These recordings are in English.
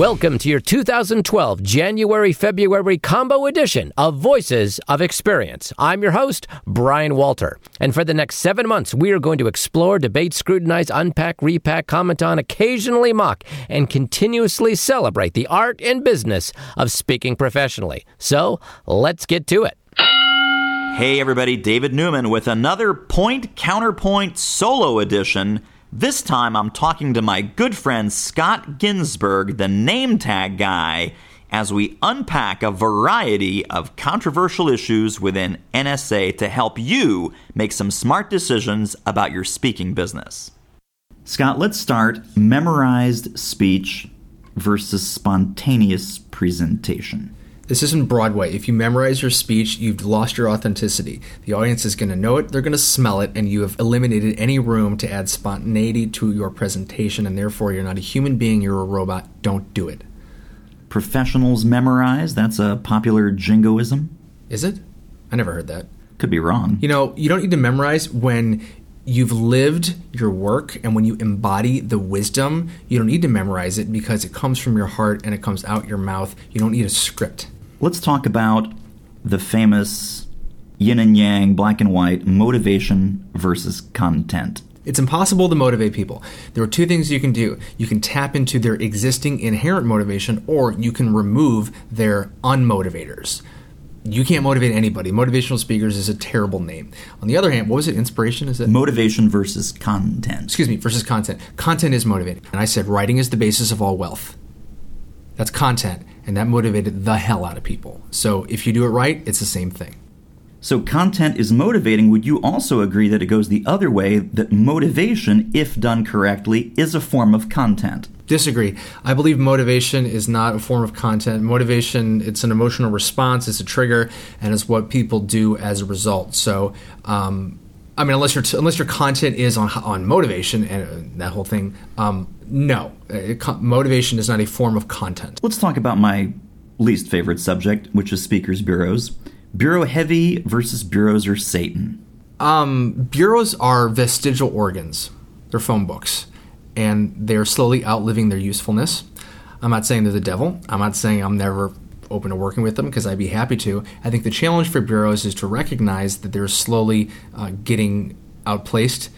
Welcome to your 2012 January February combo edition of Voices of Experience. I'm your host, Brian Walter. And for the next seven months, we are going to explore, debate, scrutinize, unpack, repack, comment on, occasionally mock, and continuously celebrate the art and business of speaking professionally. So let's get to it. Hey, everybody, David Newman with another Point Counterpoint solo edition this time I'm talking to my good friend Scott Ginsberg, the name tag guy, as we unpack a variety of controversial issues within NSA to help you make some smart decisions about your speaking business. Scott, let's start memorized speech versus spontaneous presentation. This isn't Broadway. If you memorize your speech, you've lost your authenticity. The audience is going to know it, they're going to smell it, and you have eliminated any room to add spontaneity to your presentation, and therefore you're not a human being, you're a robot. Don't do it. Professionals memorize? That's a popular jingoism? Is it? I never heard that. Could be wrong. You know, you don't need to memorize when you've lived your work and when you embody the wisdom, you don't need to memorize it because it comes from your heart and it comes out your mouth. You don't need a script. Let's talk about the famous yin and yang, black and white, motivation versus content. It's impossible to motivate people. There are two things you can do. You can tap into their existing inherent motivation, or you can remove their unmotivators. You can't motivate anybody. Motivational speakers is a terrible name. On the other hand, what was it? Inspiration is it? Motivation versus content. Excuse me, versus content. Content is motivating. And I said writing is the basis of all wealth. That's content, and that motivated the hell out of people. So if you do it right, it's the same thing. So content is motivating. Would you also agree that it goes the other way, that motivation, if done correctly, is a form of content? Disagree. I believe motivation is not a form of content. Motivation, it's an emotional response, it's a trigger, and it's what people do as a result. So, um, I mean, unless your unless your content is on on motivation and uh, that whole thing, um, no, it, motivation is not a form of content. Let's talk about my least favorite subject, which is speakers bureaus. Bureau heavy versus bureaus or Satan. Um, bureaus are vestigial organs. They're phone books, and they're slowly outliving their usefulness. I'm not saying they're the devil. I'm not saying I'm never open to working with them because I'd be happy to. I think the challenge for bureaus is to recognize that they're slowly uh, getting outplaced,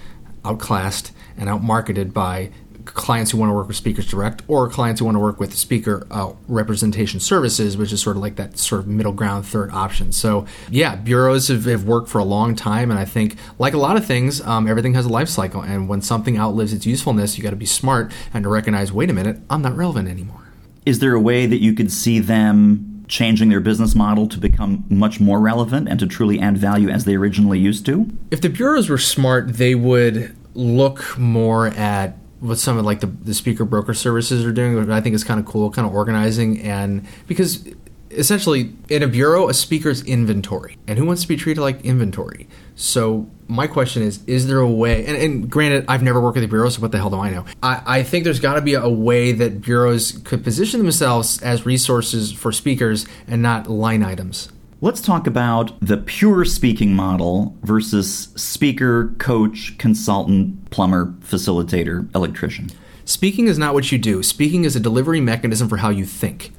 outclassed, and outmarketed by clients who want to work with speakers direct or clients who want to work with speaker uh, representation services which is sort of like that sort of middle ground third option so yeah bureaus have, have worked for a long time and i think like a lot of things um, everything has a life cycle and when something outlives its usefulness you got to be smart and to recognize wait a minute i'm not relevant anymore is there a way that you could see them changing their business model to become much more relevant and to truly add value as they originally used to? If the bureaus were smart, they would look more at what some of like the, the speaker broker services are doing, which I think is kind of cool, kind of organizing and because essentially in a bureau a speaker's inventory and who wants to be treated like inventory so my question is is there a way and, and granted i've never worked with a bureau so what the hell do i know i, I think there's got to be a way that bureaus could position themselves as resources for speakers and not line items Let's talk about the pure speaking model versus speaker, coach, consultant, plumber, facilitator, electrician. Speaking is not what you do. Speaking is a delivery mechanism for how you think.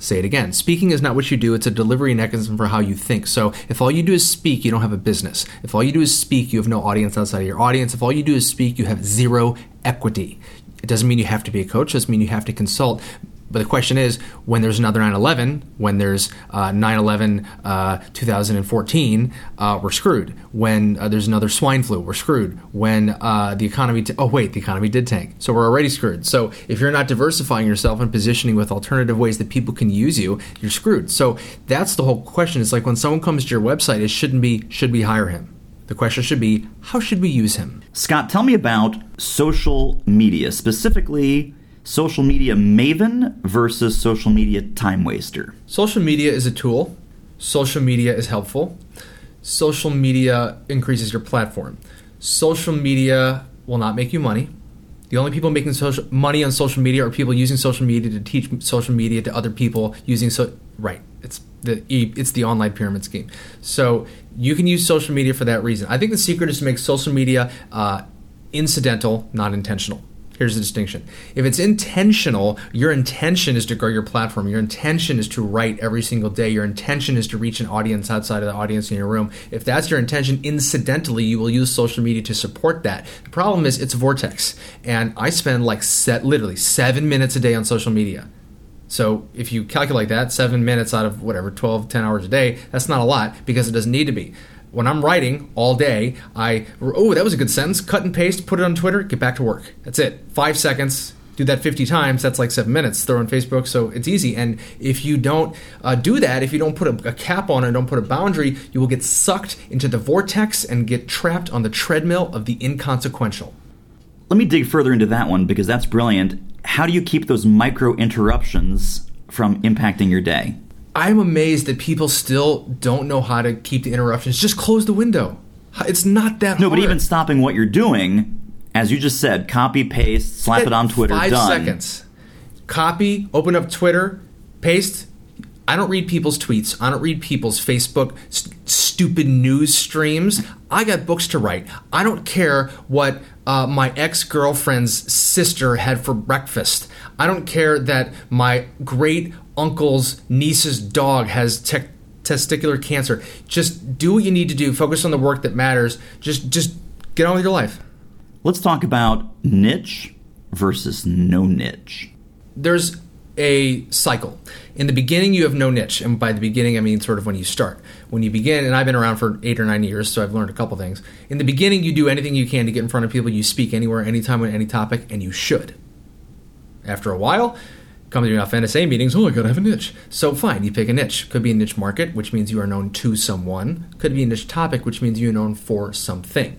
Say it again. Speaking is not what you do, it's a delivery mechanism for how you think. So if all you do is speak, you don't have a business. If all you do is speak, you have no audience outside of your audience. If all you do is speak, you have zero equity. It doesn't mean you have to be a coach, it doesn't mean you have to consult. But the question is, when there's another 9/11, when there's uh, 9/11 uh, 2014, uh, we're screwed. When uh, there's another swine flu, we're screwed. When uh, the economy, t- oh wait, the economy did tank, so we're already screwed. So if you're not diversifying yourself and positioning with alternative ways that people can use you, you're screwed. So that's the whole question. It's like when someone comes to your website, it shouldn't be should we hire him. The question should be, how should we use him? Scott, tell me about social media, specifically social media maven versus social media time waster? Social media is a tool. Social media is helpful. Social media increases your platform. Social media will not make you money. The only people making social money on social media are people using social media to teach social media to other people using so right. It's the it's the online pyramid scheme. So you can use social media for that reason. I think the secret is to make social media uh, incidental, not intentional. Here's the distinction. If it's intentional, your intention is to grow your platform. Your intention is to write every single day. Your intention is to reach an audience outside of the audience in your room. If that's your intention, incidentally, you will use social media to support that. The problem is it's vortex. And I spend like set literally seven minutes a day on social media. So if you calculate that, seven minutes out of whatever, 12, 10 hours a day, that's not a lot because it doesn't need to be when I'm writing all day, I oh that was a good sentence. Cut and paste, put it on Twitter, get back to work. That's it. Five seconds. Do that 50 times. That's like seven minutes. Throw on Facebook, so it's easy. And if you don't uh, do that, if you don't put a, a cap on it, don't put a boundary, you will get sucked into the vortex and get trapped on the treadmill of the inconsequential. Let me dig further into that one because that's brilliant. How do you keep those micro interruptions from impacting your day? I'm amazed that people still don't know how to keep the interruptions. Just close the window. It's not that no, hard. but even stopping what you're doing, as you just said, copy, paste, slap it on Twitter, five done. seconds. Copy, open up Twitter, paste. I don't read people's tweets. I don't read people's Facebook st- stupid news streams. I got books to write. I don't care what uh, my ex girlfriend's sister had for breakfast. I don't care that my great uncle's niece's dog has te- testicular cancer. Just do what you need to do. Focus on the work that matters. Just just get on with your life. Let's talk about niche versus no niche. There's a cycle. In the beginning, you have no niche, and by the beginning, I mean sort of when you start. When you begin, and I've been around for eight or nine years, so I've learned a couple things. In the beginning, you do anything you can to get in front of people. You speak anywhere, anytime, on any topic, and you should. After a while, coming to enough NSA meetings, oh, I gotta have a niche. So fine, you pick a niche. Could be a niche market, which means you are known to someone. Could be a niche topic, which means you're known for something.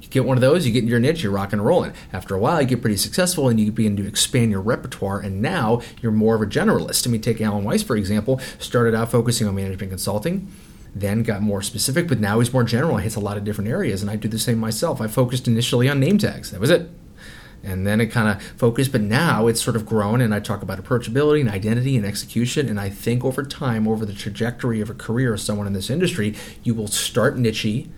You get one of those, you get your niche, you're rocking and rolling. After a while, you get pretty successful and you begin to expand your repertoire, and now you're more of a generalist. I mean, take Alan Weiss, for example, started out focusing on management consulting then got more specific, but now he's more general. He hits a lot of different areas, and I do the same myself. I focused initially on name tags. That was it and then it kind of focused but now it's sort of grown and i talk about approachability and identity and execution and i think over time over the trajectory of a career of someone in this industry you will start nichey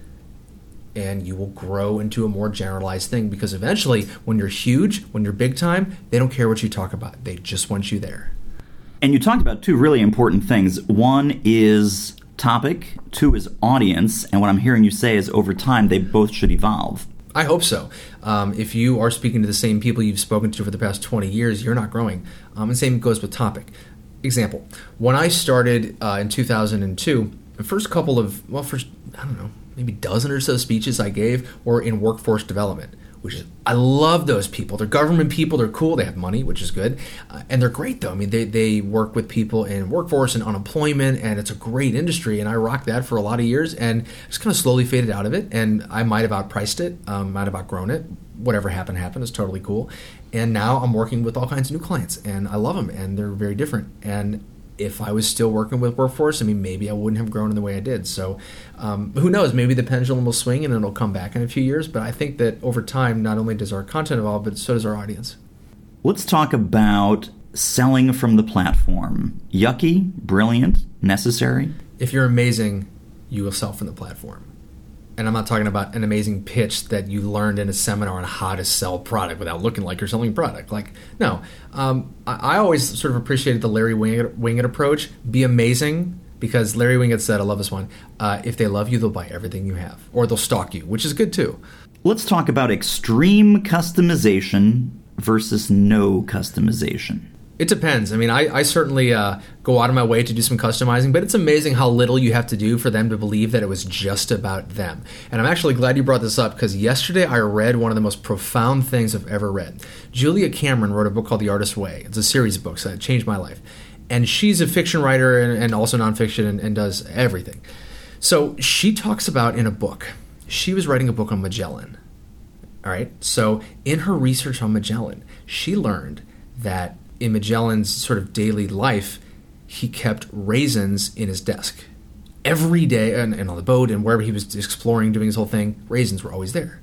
and you will grow into a more generalized thing because eventually when you're huge when you're big time they don't care what you talk about. They just want you there. And you talked about two really important things. One is topic two is audience and what i'm hearing you say is over time they both should evolve I hope so. Um, if you are speaking to the same people you've spoken to for the past 20 years, you're not growing. Um, and same goes with topic. Example: When I started uh, in 2002, the first couple of well, first I don't know, maybe dozen or so speeches I gave were in workforce development which is I love those people. They're government people. They're cool. They have money, which is good, uh, and they're great though. I mean, they they work with people in workforce and unemployment, and it's a great industry. And I rocked that for a lot of years, and just kind of slowly faded out of it. And I might have outpriced it, um, might have outgrown it. Whatever happened, happened. It's totally cool. And now I'm working with all kinds of new clients, and I love them, and they're very different. And if I was still working with workforce, I mean, maybe I wouldn't have grown in the way I did. So, um, who knows? Maybe the pendulum will swing and it'll come back in a few years. But I think that over time, not only does our content evolve, but so does our audience. Let's talk about selling from the platform. Yucky, brilliant, necessary? If you're amazing, you will sell from the platform and I'm not talking about an amazing pitch that you learned in a seminar on how to sell product without looking like you're selling product. Like, no, um, I, I, always sort of appreciated the Larry Winget, Winget, approach. Be amazing because Larry Winget said, I love this one. Uh, if they love you, they'll buy everything you have, or they'll stalk you, which is good too. Let's talk about extreme customization versus no customization. It depends. I mean, I, I certainly uh, go out of my way to do some customizing, but it's amazing how little you have to do for them to believe that it was just about them. And I'm actually glad you brought this up because yesterday I read one of the most profound things I've ever read. Julia Cameron wrote a book called The Artist's Way. It's a series of books that changed my life. And she's a fiction writer and, and also nonfiction and, and does everything. So she talks about in a book, she was writing a book on Magellan. All right. So in her research on Magellan, she learned that in Magellan's sort of daily life, he kept raisins in his desk. Every day, and, and on the boat and wherever he was exploring, doing his whole thing, raisins were always there.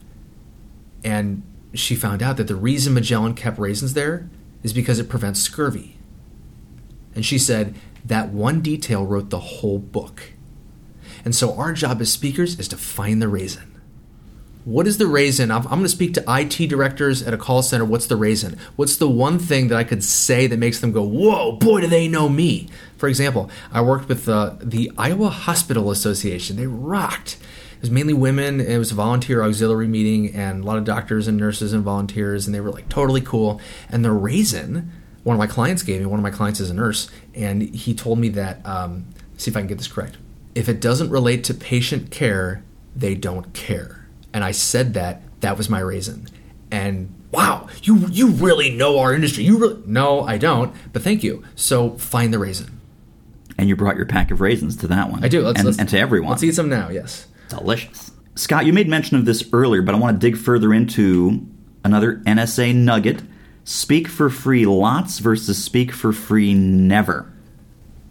And she found out that the reason Magellan kept raisins there is because it prevents scurvy. And she said that one detail wrote the whole book. And so our job as speakers is to find the raisin. What is the reason? I'm, going to speak to IT directors at a call center. What's the reason? What's the one thing that I could say that makes them go, whoa, boy, do they know me? For example, I worked with uh, the Iowa Hospital Association. They rocked. It was mainly women. It was a volunteer auxiliary meeting, and a lot of doctors and nurses and volunteers, and they were like totally cool. And the reason one of my clients gave me, one of my clients is a nurse, and he told me that, um, see if I can get this correct. If it doesn't relate to patient care, they don't care and I said that, that was my reason. And wow, you you really know our industry. You really No, I don't, but thank you. So find the raisin. And you brought your pack of raisins to that one. I do. Let's, and, let's, and to everyone. Let's eat some now, yes. Delicious. Scott, you made mention of this earlier, but I want to dig further into another NSA nugget. Speak for free lots versus speak for free never.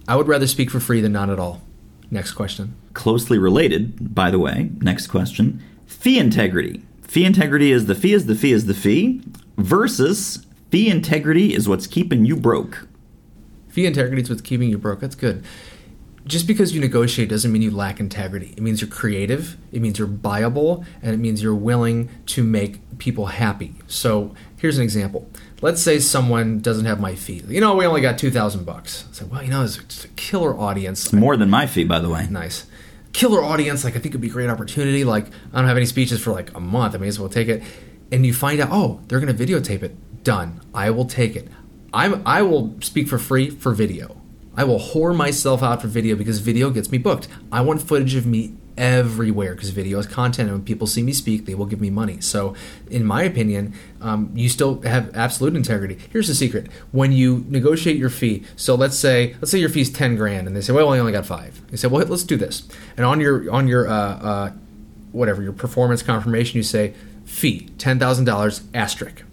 I would rather speak for free than not at all. Next question. Closely related, by the way, next question. Fee integrity. Fee integrity is the fee is the fee is the fee versus fee integrity is what's keeping you broke. Fee integrity is what's keeping you broke. That's good. Just because you negotiate doesn't mean you lack integrity. It means you're creative, it means you're buyable, and it means you're willing to make people happy. So here's an example. Let's say someone doesn't have my fee. You know, we only got two thousand bucks. I said, well, you know, it's a killer audience. It's more than my fee, by the way. Nice killer audience. Like I think it'd be a great opportunity. Like I don't have any speeches for like a month. I may as well take it. And you find out, oh, they're going to videotape it. Done. I will take it. I'm I will speak for free for video. I will whore myself out for video because video gets me booked. I want footage of me everywhere because video is content, and when people see me speak, they will give me money. So, in my opinion, um, you still have absolute integrity. Here's the secret: when you negotiate your fee, so let's say let's say your fee is ten grand, and they say, "Well, I only got five. They say, "Well, let's do this," and on your on your uh, uh, whatever your performance confirmation, you say fee ten thousand dollars asterisk.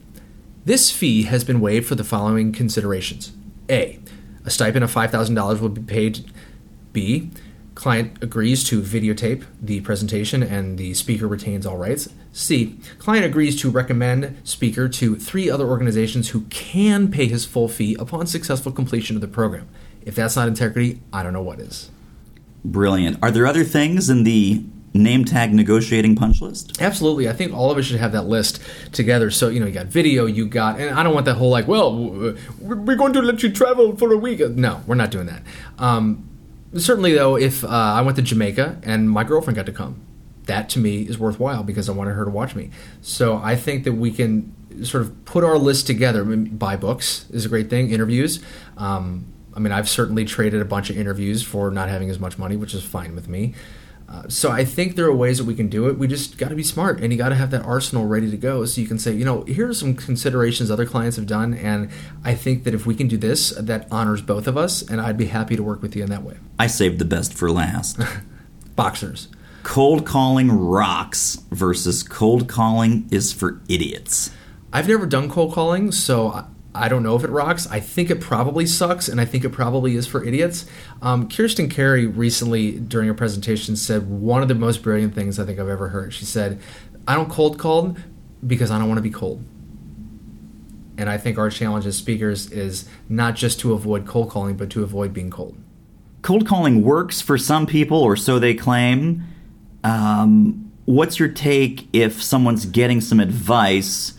This fee has been waived for the following considerations: A, a stipend of five thousand dollars will be paid. B, Client agrees to videotape the presentation and the speaker retains all rights. C. Client agrees to recommend speaker to three other organizations who can pay his full fee upon successful completion of the program. If that's not integrity, I don't know what is. Brilliant. Are there other things in the name tag negotiating punch list? Absolutely. I think all of us should have that list together. So, you know, you got video, you got, and I don't want that whole like, well, we're going to let you travel for a week. No, we're not doing that. Um, certainly though, if uh, I went to Jamaica and my girlfriend got to come, that to me is worthwhile because I wanted her to watch me. So I think that we can sort of put our list together. I mean, buy books is a great thing. Interviews. Um, I mean, I've certainly traded a bunch of interviews for not having as much money, which is fine with me. Uh, so I think there are ways that we can do it. We just got to be smart, and you got to have that arsenal ready to go, so you can say, you know, here are some considerations other clients have done, and I think that if we can do this, that honors both of us, and I'd be happy to work with you in that way. I saved the best for last. Boxers. Cold calling rocks versus cold calling is for idiots. I've never done cold calling, so I don't know if it rocks. I think it probably sucks, and I think it probably is for idiots. Um, Kirsten Carey recently, during a presentation, said one of the most brilliant things I think I've ever heard. She said, I don't cold call because I don't want to be cold. And I think our challenge as speakers is not just to avoid cold calling, but to avoid being cold. Cold calling works for some people, or so they claim. Um, what's your take if someone's getting some advice?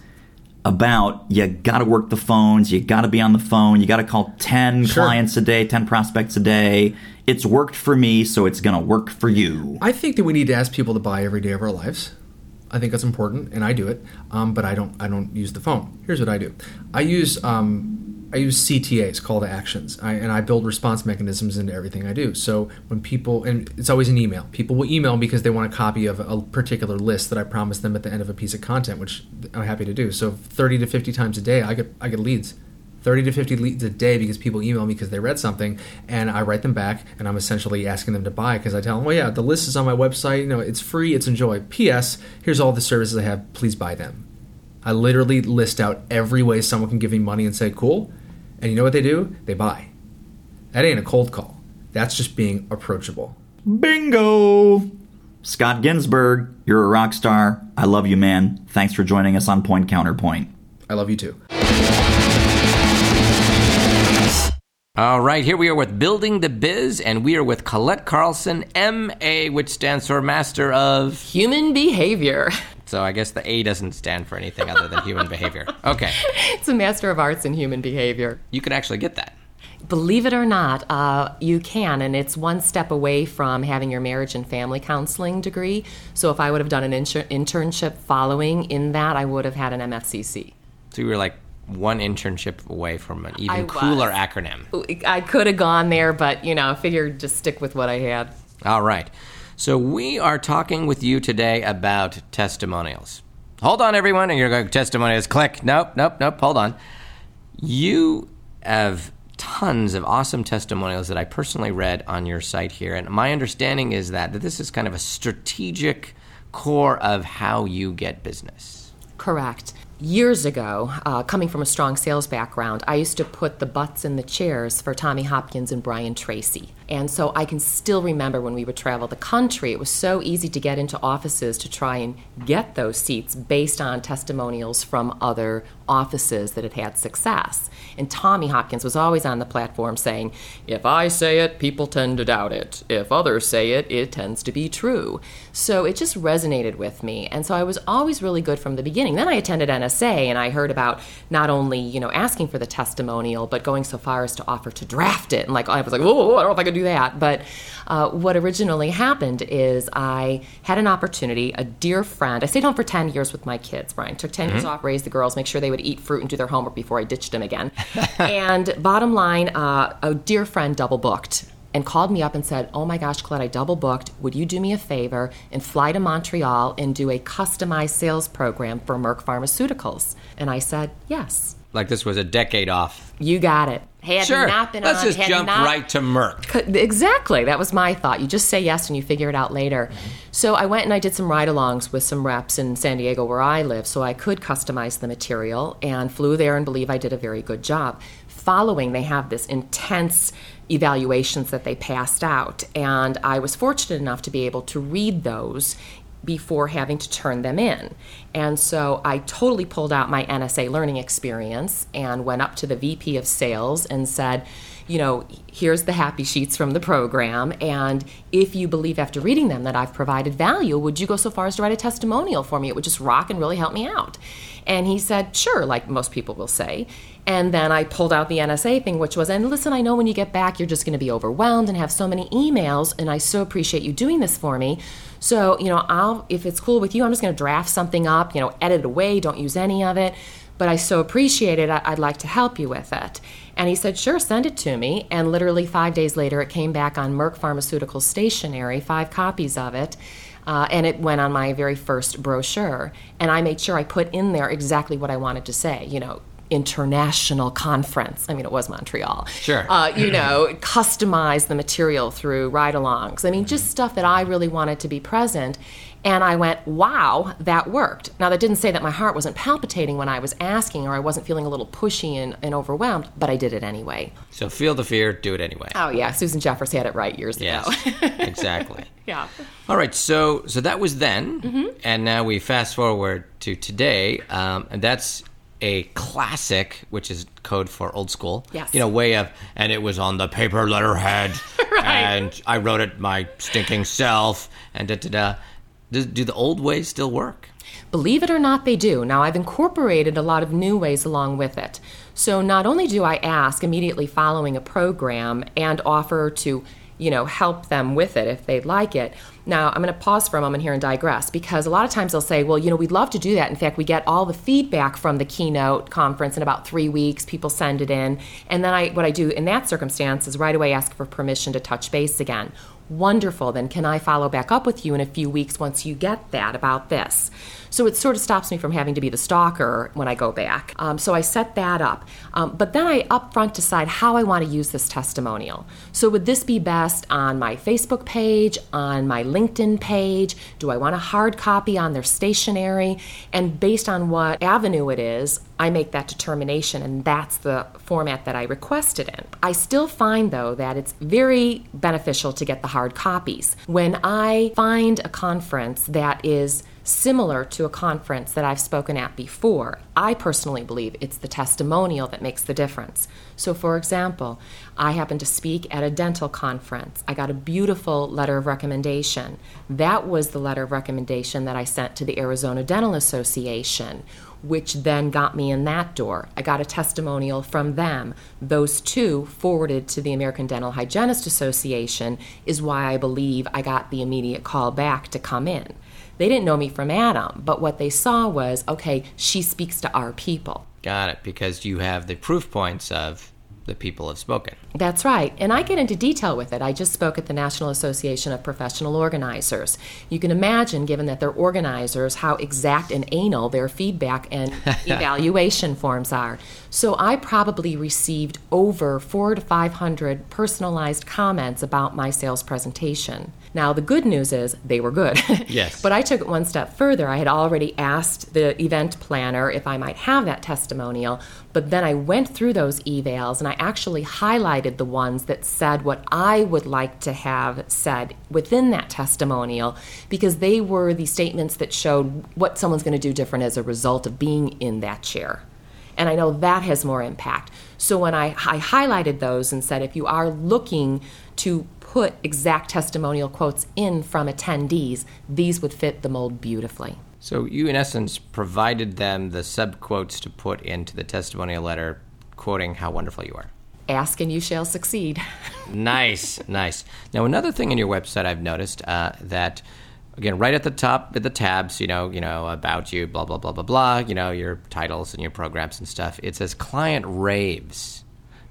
About you got to work the phones, you got to be on the phone, you got to call 10 sure. clients a day, 10 prospects a day. It's worked for me, so it's going to work for you. I think that we need to ask people to buy every day of our lives. I think that's important, and I do it. Um, but I don't. I don't use the phone. Here's what I do. I use um, I use CTAs, call to actions, I, and I build response mechanisms into everything I do. So when people, and it's always an email. People will email because they want a copy of a particular list that I promised them at the end of a piece of content, which I'm happy to do. So 30 to 50 times a day, I get I get leads. 30 to 50 leads a day because people email me because they read something and I write them back and I'm essentially asking them to buy because I tell them, well, oh, yeah, the list is on my website. You know, it's free, it's enjoy. P.S. Here's all the services I have. Please buy them. I literally list out every way someone can give me money and say, cool. And you know what they do? They buy. That ain't a cold call. That's just being approachable. Bingo! Scott Ginsberg, you're a rock star. I love you, man. Thanks for joining us on Point Counterpoint. I love you too. All right, here we are with Building the Biz, and we are with Colette Carlson, MA, which stands for Master of Human Behavior. So I guess the A doesn't stand for anything other than human behavior. Okay. It's a Master of Arts in Human Behavior. You can actually get that. Believe it or not, uh, you can, and it's one step away from having your marriage and family counseling degree. So if I would have done an inter- internship following in that, I would have had an MFCC. So you were like one internship away from an even cooler acronym. I could have gone there, but you know, I figured just stick with what I had. All right. So we are talking with you today about testimonials. Hold on, everyone. And you're going, testimonials, click. Nope, nope, nope. Hold on. You have tons of awesome testimonials that I personally read on your site here. And my understanding is that, that this is kind of a strategic core of how you get business. Correct. Years ago, uh, coming from a strong sales background, I used to put the butts in the chairs for Tommy Hopkins and Brian Tracy. And so I can still remember when we would travel the country, it was so easy to get into offices to try and get those seats based on testimonials from other offices that had had success. And Tommy Hopkins was always on the platform saying, If I say it, people tend to doubt it. If others say it, it tends to be true. So it just resonated with me. And so I was always really good from the beginning. Then I attended NSA and I heard about not only, you know, asking for the testimonial, but going so far as to offer to draft it. And like, I was like, oh, I don't know if I do that. But uh, what originally happened is I had an opportunity, a dear friend, I stayed home for 10 years with my kids, Brian. Took 10 years off, raised the girls, make sure they would eat fruit and do their homework before I ditched them again. and bottom line, uh, a dear friend double booked and called me up and said, Oh my gosh, Colette, I double booked. Would you do me a favor and fly to Montreal and do a customized sales program for Merck Pharmaceuticals? And I said, Yes. Like this was a decade off. You got it. Had Sure. not been Let's on, just jump not- right to Merck. Exactly. That was my thought. You just say yes and you figure it out later. So I went and I did some ride alongs with some reps in San Diego where I live so I could customize the material and flew there and believe I did a very good job. Following, they have this intense evaluations that they passed out. And I was fortunate enough to be able to read those before having to turn them in. And so I totally pulled out my NSA learning experience and went up to the VP of sales and said, you know, here's the happy sheets from the program. And if you believe after reading them that I've provided value, would you go so far as to write a testimonial for me? It would just rock and really help me out. And he said, sure, like most people will say. And then I pulled out the NSA thing, which was, and listen, I know when you get back, you're just going to be overwhelmed and have so many emails, and I so appreciate you doing this for me. So, you know, I'll, if it's cool with you, I'm just going to draft something up, you know, edit it away, don't use any of it. But I so appreciate it, I'd like to help you with it. And he said, sure, send it to me. And literally five days later, it came back on Merck Pharmaceutical Stationery, five copies of it. Uh, and it went on my very first brochure. And I made sure I put in there exactly what I wanted to say, you know, international conference. I mean, it was Montreal. Sure. Uh, you know, customize the material through ride alongs. I mean, just stuff that I really wanted to be present. And I went, wow, that worked. Now, that didn't say that my heart wasn't palpitating when I was asking or I wasn't feeling a little pushy and, and overwhelmed, but I did it anyway. So feel the fear, do it anyway. Oh, yeah, Susan Jeffers had it right years Yes, ago. exactly. yeah. All right, so so that was then, Mm-hmm. and now we fast forward to today, um, and that's a classic, which is code for old school. Yes. you know, way of, and it was on the paper letterhead, Right. and I wrote it my stinking self, and da da da. Do, do the old ways still work? Believe it or not, they do. Now, I've incorporated a lot of new ways along with it. So, not only do I ask immediately following a program and offer to, you know, help them with it if they'd like it. Now, I'm going to pause for a moment here and digress because a lot of times they'll say, well, you know, we'd love to do that. In fact, we get all the feedback from the keynote conference in about three weeks. People send it in. And then I, what I do in that circumstance is right away ask for permission to touch base again. Wonderful. Then can I follow back up with you in a few weeks once you get that about this? So it sort of stops me from having to be the stalker when I go back. Um, so I set that up. Um, but then I upfront decide how I want to use this testimonial. So would this be best on my Facebook page, on my LinkedIn page? Do I want a hard copy on their stationery? And based on what avenue it is, I make that determination, and that's the format that I requested in. I still find, though, that it's very beneficial to get the hard copies. When I find a conference that is similar to a conference that I've spoken at before. I personally believe it's the testimonial that makes the difference. So, for example, I happened to speak at a dental conference. I got a beautiful letter of recommendation. That was the letter of recommendation that I sent to the Arizona Dental Association, which then got me in that door. I got a testimonial from them. Those two forwarded to the American Dental Hygienist Association is why I believe I got the immediate call back to come in. They didn't know me from Adam, but what they saw was okay, she speaks to our people. Got it, because you have the proof points of the people have spoken. That's right. And I get into detail with it. I just spoke at the National Association of Professional Organizers. You can imagine, given that they're organizers, how exact and anal their feedback and evaluation forms are. So I probably received over four to 500 personalized comments about my sales presentation. Now, the good news is they were good. Yes. but I took it one step further. I had already asked the event planner if I might have that testimonial, but then I went through those evals and I actually highlighted the ones that said what I would like to have said within that testimonial because they were the statements that showed what someone's going to do different as a result of being in that chair. And I know that has more impact. So when I, I highlighted those and said, if you are looking to put exact testimonial quotes in from attendees, these would fit the mold beautifully. So you, in essence, provided them the sub quotes to put into the testimonial letter, quoting how wonderful you are. Ask and you shall succeed. nice, nice. Now, another thing in your website I've noticed uh, that again, right at the top at the tabs, you know, you know, about you, blah blah blah blah blah, you know, your titles and your programs and stuff. It says client raves,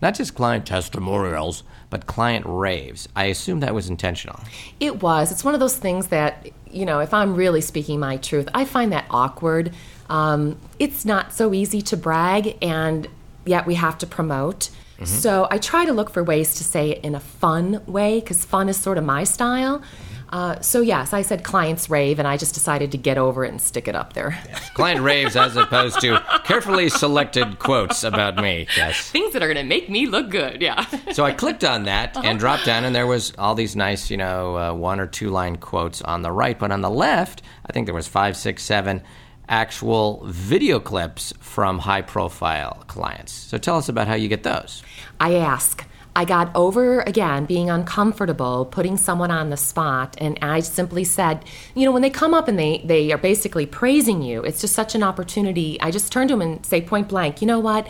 not just client testimonials, but client raves. I assume that was intentional. It was. It's one of those things that you know, if I'm really speaking my truth, I find that awkward. Um, it's not so easy to brag, and yet we have to promote. Mm-hmm. So I try to look for ways to say it in a fun way because fun is sort of my style. Uh, so yes, I said clients rave, and I just decided to get over it and stick it up there. Client raves, as opposed to carefully selected quotes about me. Yes, things that are going to make me look good. Yeah. so I clicked on that and dropped down, and there was all these nice, you know, uh, one or two line quotes on the right, but on the left, I think there was five, six, seven actual video clips from high profile clients. So tell us about how you get those. I ask. I got over again being uncomfortable putting someone on the spot and I simply said, you know, when they come up and they they are basically praising you, it's just such an opportunity. I just turn to them and say point blank, you know what?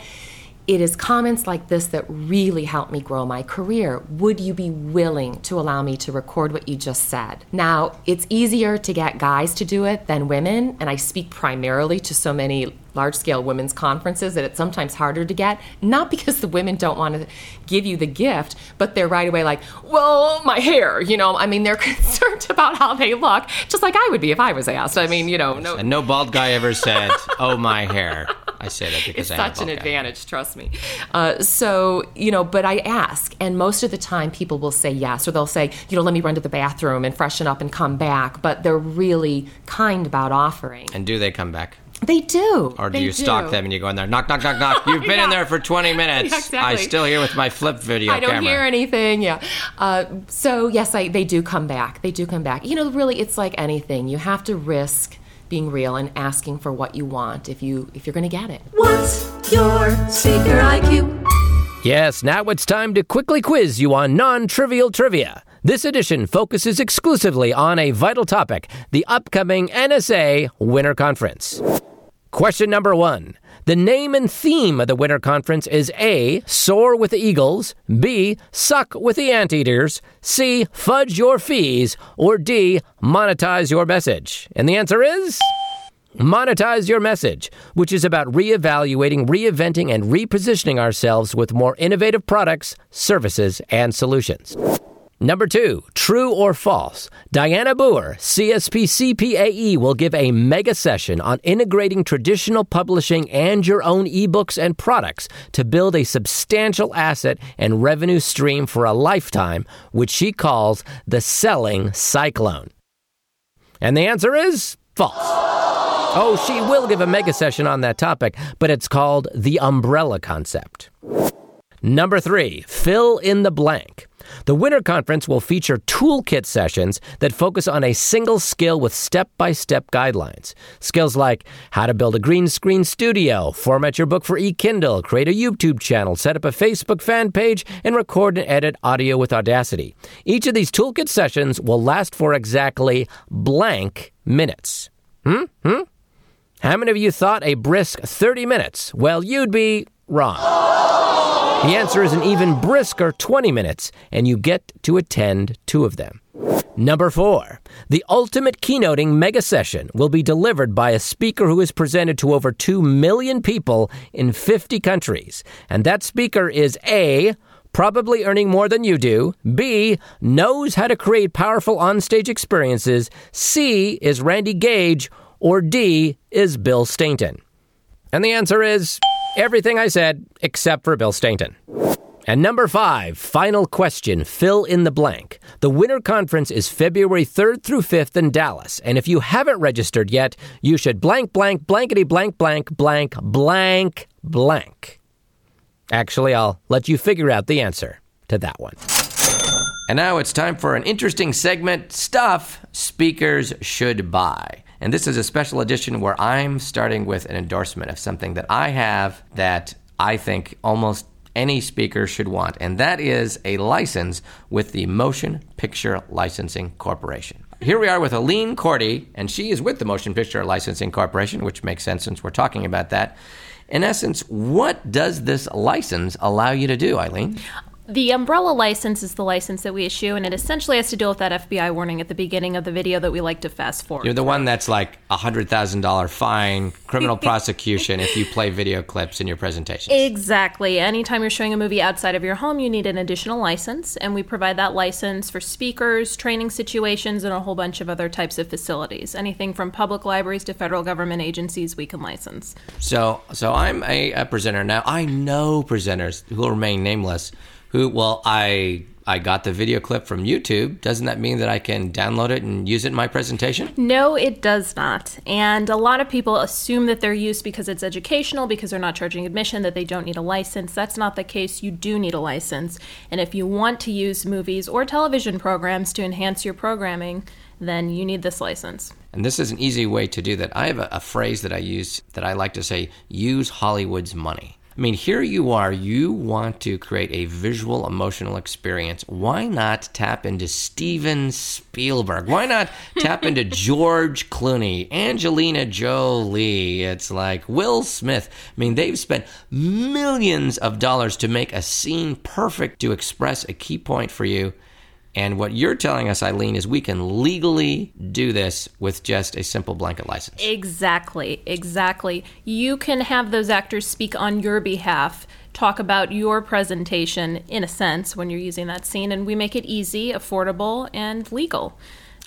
It is comments like this that really help me grow my career. Would you be willing to allow me to record what you just said? Now, it's easier to get guys to do it than women, and I speak primarily to so many large scale women's conferences that it's sometimes harder to get. Not because the women don't want to give you the gift, but they're right away like, well, my hair, you know, I mean, they're concerned about how they look, just like I would be if I was asked. I mean, you know, no. And no bald guy ever said, oh, my hair. I say that because it's such an advantage, trust me. Uh, so, you know, but I ask, and most of the time people will say yes, or they'll say, you know, let me run to the bathroom and freshen up and come back, but they're really kind about offering. And do they come back? They do. Or do they you stalk them and you go in there, knock, knock, knock, knock? You've been yeah. in there for 20 minutes. Yeah, exactly. I still here with my flip video I don't camera. hear anything. Yeah. Uh, so yes, I, they do come back. They do come back. You know, really, it's like anything. You have to risk being real and asking for what you want if you if you're going to get it. What's your speaker IQ? Yes, now it's time to quickly quiz you on non-trivial trivia. This edition focuses exclusively on a vital topic, the upcoming NSA Winter Conference. Question number one. The name and theme of the Winter Conference is A. Soar with the Eagles, B. Suck with the Anteaters, C. Fudge your fees, or D. Monetize your message. And the answer is. Monetize your message, which is about reevaluating, reinventing, and repositioning ourselves with more innovative products, services, and solutions. Number two, true or false? Dianna Booher, CSP CPAE, will give a mega session on integrating traditional publishing and your own ebooks and products to build a substantial asset and revenue stream for a lifetime, which she calls the selling cyclone. And the answer is false. Oh, she will give a mega session on that topic, but it's called the umbrella concept. Number three, fill in the blank. The Winter Conference will feature toolkit sessions that focus on a single skill with step by step guidelines. Skills like how to build a green screen studio, format your book for eKindle, create a YouTube channel, set up a Facebook fan page, and record and edit audio with Audacity. Each of these toolkit sessions will last for exactly blank minutes. Hmm? Hmm? How many of you thought a brisk 30 minutes? Well, you'd be wrong. The answer is an even brisker 20 minutes, and you get to attend two of them. Number four, the ultimate keynoting mega session will be delivered by a speaker who is presented to over 2 million people in 50 countries. And that speaker is A, probably earning more than you do, B, knows how to create powerful onstage experiences, C, is Randy Gage, or D, is Bill Stainton. And the answer is everything I said except for Bill Stainton. And number five, final question, fill in the blank. The Winter Conference is February 3rd through 5th in Dallas. And if you haven't registered yet, you should blank, blank, blankety, blank, blank, blank, blank, blank. Actually, I'll let you figure out the answer to that one. And now it's time for an interesting segment stuff speakers should buy. And this is a special edition where I'm starting with an endorsement of something that I have that I think almost any speaker should want, and that is a license with the Motion Picture Licensing Corporation. Here we are with Aline Cordy, and she is with the Motion Picture Licensing Corporation, which makes sense since we're talking about that. In essence, what does this license allow you to do, Eileen? The umbrella license is the license that we issue, and it essentially has to deal with that FBI warning at the beginning of the video that we like to fast forward. You're the one that's like a hundred thousand dollar fine, criminal prosecution if you play video clips in your presentations. Exactly. Anytime you're showing a movie outside of your home, you need an additional license, and we provide that license for speakers, training situations, and a whole bunch of other types of facilities. Anything from public libraries to federal government agencies, we can license. So, so I'm a, a presenter now. I know presenters who will remain nameless who well i i got the video clip from youtube doesn't that mean that i can download it and use it in my presentation No, it does not. And a lot of people assume that they're used because it's educational, because they're not charging admission, that they don't need a license. That's not the case. You do need a license. And if you want to use movies or television programs to enhance your programming, then you need this license. and this is an easy way to do that i have a, a phrase that i use that i like to say use hollywood's money I mean, here you are, you want to create a visual emotional experience. Why not tap into Steven Spielberg? Why not tap into George Clooney, Angelina Jolie? It's like Will Smith. I mean, they've spent millions of dollars to make a scene perfect to express a key point for you. And what you're telling us, Eileen, is we can legally do this with just a simple blanket license. Exactly, exactly. You can have those actors speak on your behalf, talk about your presentation in a sense when you're using that scene, and we make it easy, affordable, and legal.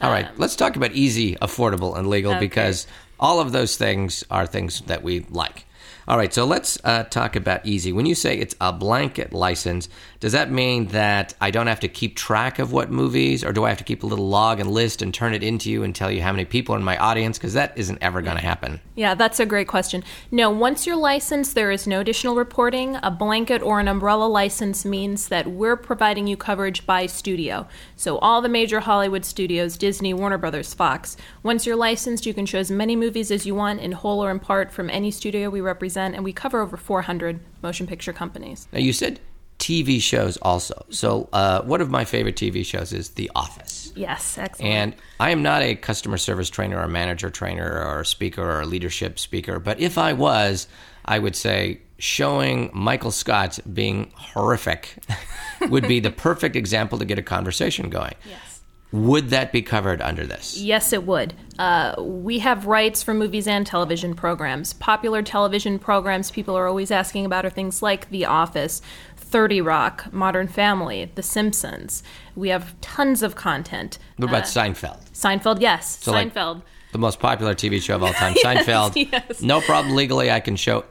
All right, let's talk about easy, affordable, and legal Okay. because all of those things are things that we like. All right, so let's uh, talk about easy. When you say it's a blanket license, does that mean that I don't have to keep track of what movies, or do I have to keep a little log and list and turn it into you and tell you how many people are in my audience? Because that isn't ever going to happen. Yeah, that's a great question. No, once you're licensed, there is no additional reporting. A blanket or an umbrella license means that we're providing you coverage by studio. So, all the major Hollywood studios Disney, Warner Brothers, Fox. Once you're licensed, you can show as many movies as you want in whole or in part from any studio we represent, and we cover over 400 motion picture companies. Now, you said TV shows also. So, uh, one of my favorite TV shows is The Office. Yes, excellent. And I am not a customer service trainer or a manager trainer or a speaker or a leadership speaker, but if I was, I would say showing Michael Scott being horrific would be the perfect example to get a conversation going. yes. Would that be covered under this? Yes, it would. Uh, we have rights for movies and television programs. Popular television programs people are always asking about are things like The Office, 30 Rock, Modern Family, The Simpsons. We have tons of content. What about Seinfeld? Seinfeld, yes. So, like, Seinfeld. the most popular TV show of all time, Seinfeld. yes. No problem legally. I can show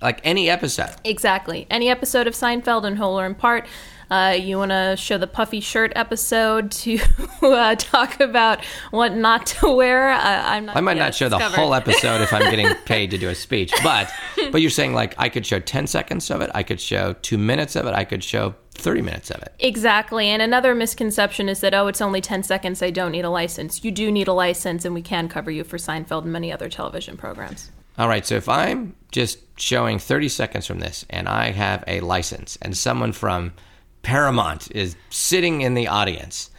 like any episode. Exactly. Any episode of Seinfeld in whole or in part. Uh, you want to show the puffy shirt episode to uh, talk about what not to wear. Uh, I'm not. I might not show the whole episode if I'm getting paid to do a speech, but but you're saying like I could show 10 seconds of it, I could show 2 minutes of it, I could show 30 minutes of it. Exactly. And another misconception is that, oh, it's only 10 seconds, I don't need a license. You do need a license, and we can cover you for Seinfeld and many other television programs. All right, so if I'm just showing 30 seconds from this and I have a license and someone from Paramount is sitting in the audience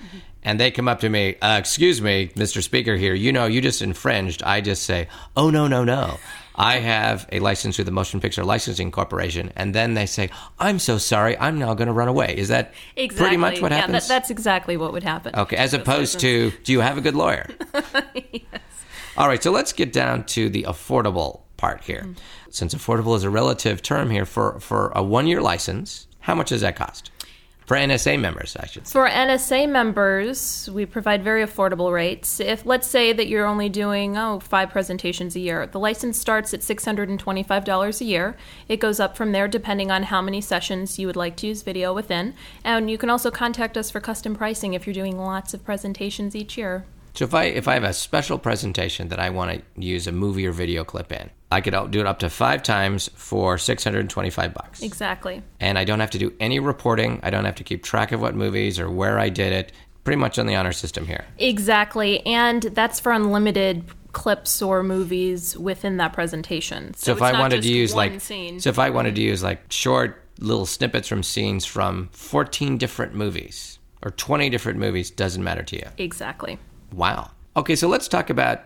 and they come up to me, uh, excuse me, Mr. Speaker here, you know, you just infringed. I just say, oh, no, no, no. I have a license through the Motion Picture Licensing Corporation. And then they say, I'm so sorry, I'm now going to run away. Is that Exactly. pretty much what yeah, happens? that, that's exactly what would happen. Okay, as opposed to, do you have a good lawyer? All right, so let's get down to the affordable part here. Since affordable is a relative term here for, for a one year license, how much does that cost? For NSA members, I should say. For NSA members, we provide very affordable rates. If let's say that you're only doing oh five presentations a year, the license starts at six hundred and twenty-five dollars a year. It goes up from there depending on how many sessions you would like to use video within, and you can also contact us for custom pricing if you're doing lots of presentations each year. So if I if I have a special presentation that I want to use a movie or video clip in, I could do it up to five times for six hundred and twenty five bucks. Exactly. And I don't have to do any reporting. I don't have to keep track of what movies or where I did it. Pretty much on the honor system here. Exactly, and that's for unlimited clips or movies within that presentation. So, if I wanted to use like scene. so if I wanted to use like short little snippets from scenes from 14 different movies or 20 different movies doesn't matter to you. exactly. Wow. Okay, so let's talk about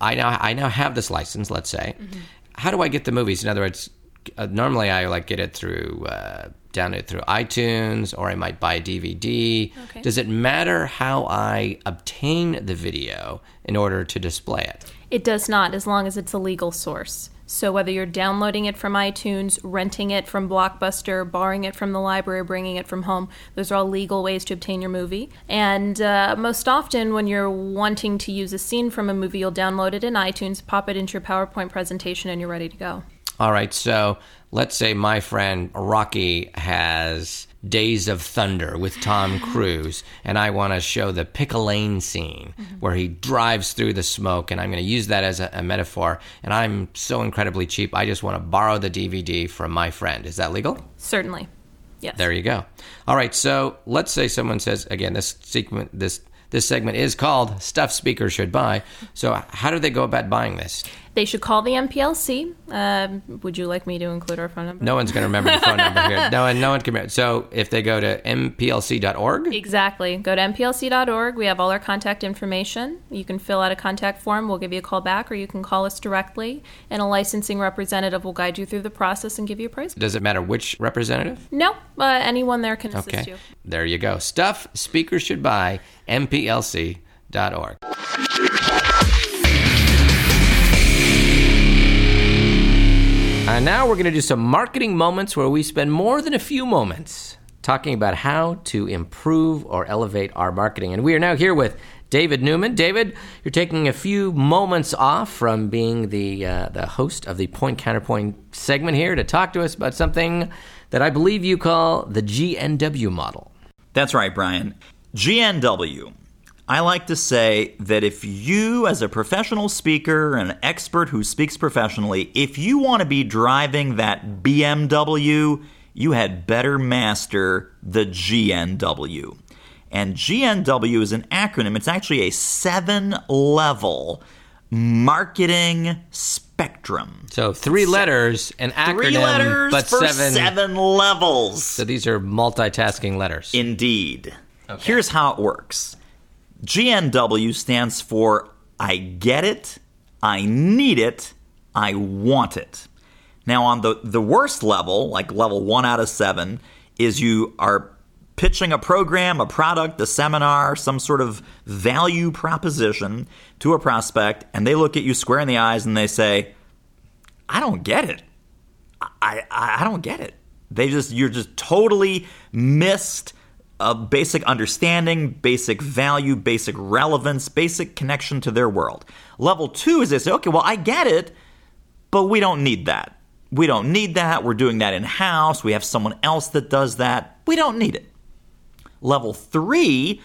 I now I now have this license, let's say. Mm-hmm. How do I get the movies? In other words, uh, normally I like get it through uh, download it through iTunes or I might buy a DVD. Okay. Does it matter how I obtain the video in order to display it? It does not, as long as it's a legal source. So whether you're downloading it from iTunes, renting it from Blockbuster, borrowing it from the library, bringing it from home, those are all legal ways to obtain your movie. And uh, most often, when you're wanting to use a scene from a movie, you'll download it in iTunes, pop it into your PowerPoint presentation, and you're ready to go. All right, so let's say my friend Rocky has Days of Thunder with Tom Cruise, and I want to show the pick a lane scene mm-hmm. where he drives through the smoke, and I'm going to use that as a, a metaphor. And I'm so incredibly cheap, I just want to borrow the DVD from my friend. Is that legal? Certainly. Yes. There you go. All right, so let's say someone says again, this segment, this this segment is called "Stuff Speakers Should Buy." So, how do they go about buying this? They should call the MPLC. Um, would you like me to include our phone number? No one's going to remember the phone number here. No one, no one can. remember. So, if they go to mplc.org, Exactly. Go to mplc.org. We have all our contact information. You can fill out a contact form. We'll give you a call back, or you can call us directly, and a licensing representative will guide you through the process and give you a price. does it matter which representative? No, uh, anyone there can assist Okay, you. there you go. Stuff speakers should buy. mplc.org. And now we're going to do some marketing moments where we spend more than a few moments talking about how to improve or elevate our marketing. And we are now here with David Newman. David, you're taking a few moments off from being the uh, the host of the Point Counterpoint segment here to talk to us about something that I believe you call the GNW model. That's right, Brian. GNW. I like to say that if you, as a professional speaker, an expert who speaks professionally, if you want to be driving that BMW, you had better master the GNW. And GNW is an acronym, it's actually a seven level marketing spectrum. So three letters, an acronym, Three letters but for seven. seven levels. So these are multitasking letters. Indeed. Okay. Here's how it works GNW stands for I get it, I need it, I want it. Now, on the, the worst level, like level one out of seven, is you are pitching a program, a product, a seminar, some sort of value proposition to a prospect, and they look at you square in the eyes and they say, I don't get it. I, I, I don't get it. They just you're just totally missed a basic understanding, basic value, basic relevance, basic connection to their world. Level two is they say, okay, well, I get it, but we don't need that. We don't need that. We're doing that in house. We have someone else that does that. We don't need it. Level three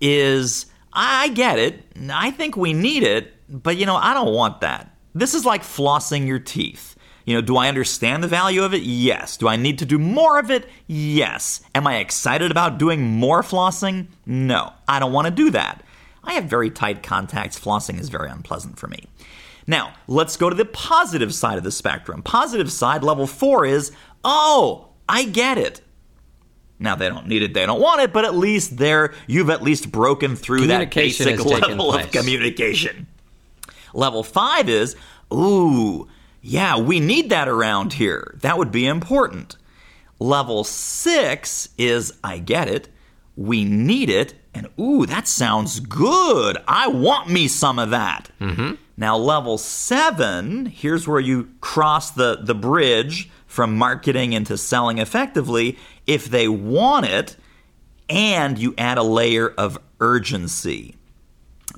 is I get it. I think we need it, but you know, I don't want that. This is like flossing your teeth. You know, do I understand the value of it? Yes. Do I need to do more of it? Yes. Am I excited about doing more flossing? No. I don't want to do that. I have very tight contacts. Flossing is very unpleasant for me. Now, let's go to the positive side of the spectrum. Positive side, level four, is oh, I get it. Now they don't need it, they don't want it, but at least there you've at least broken through that basic level of communication. Level five is, ooh, yeah, we need that around here. That would be important. Level six is, I get it, we need it, and ooh, that sounds good. I want me some of that. Mm-hmm. Now, level seven, here's where you cross the, the bridge from marketing into selling effectively. If they want it, and you add a layer of urgency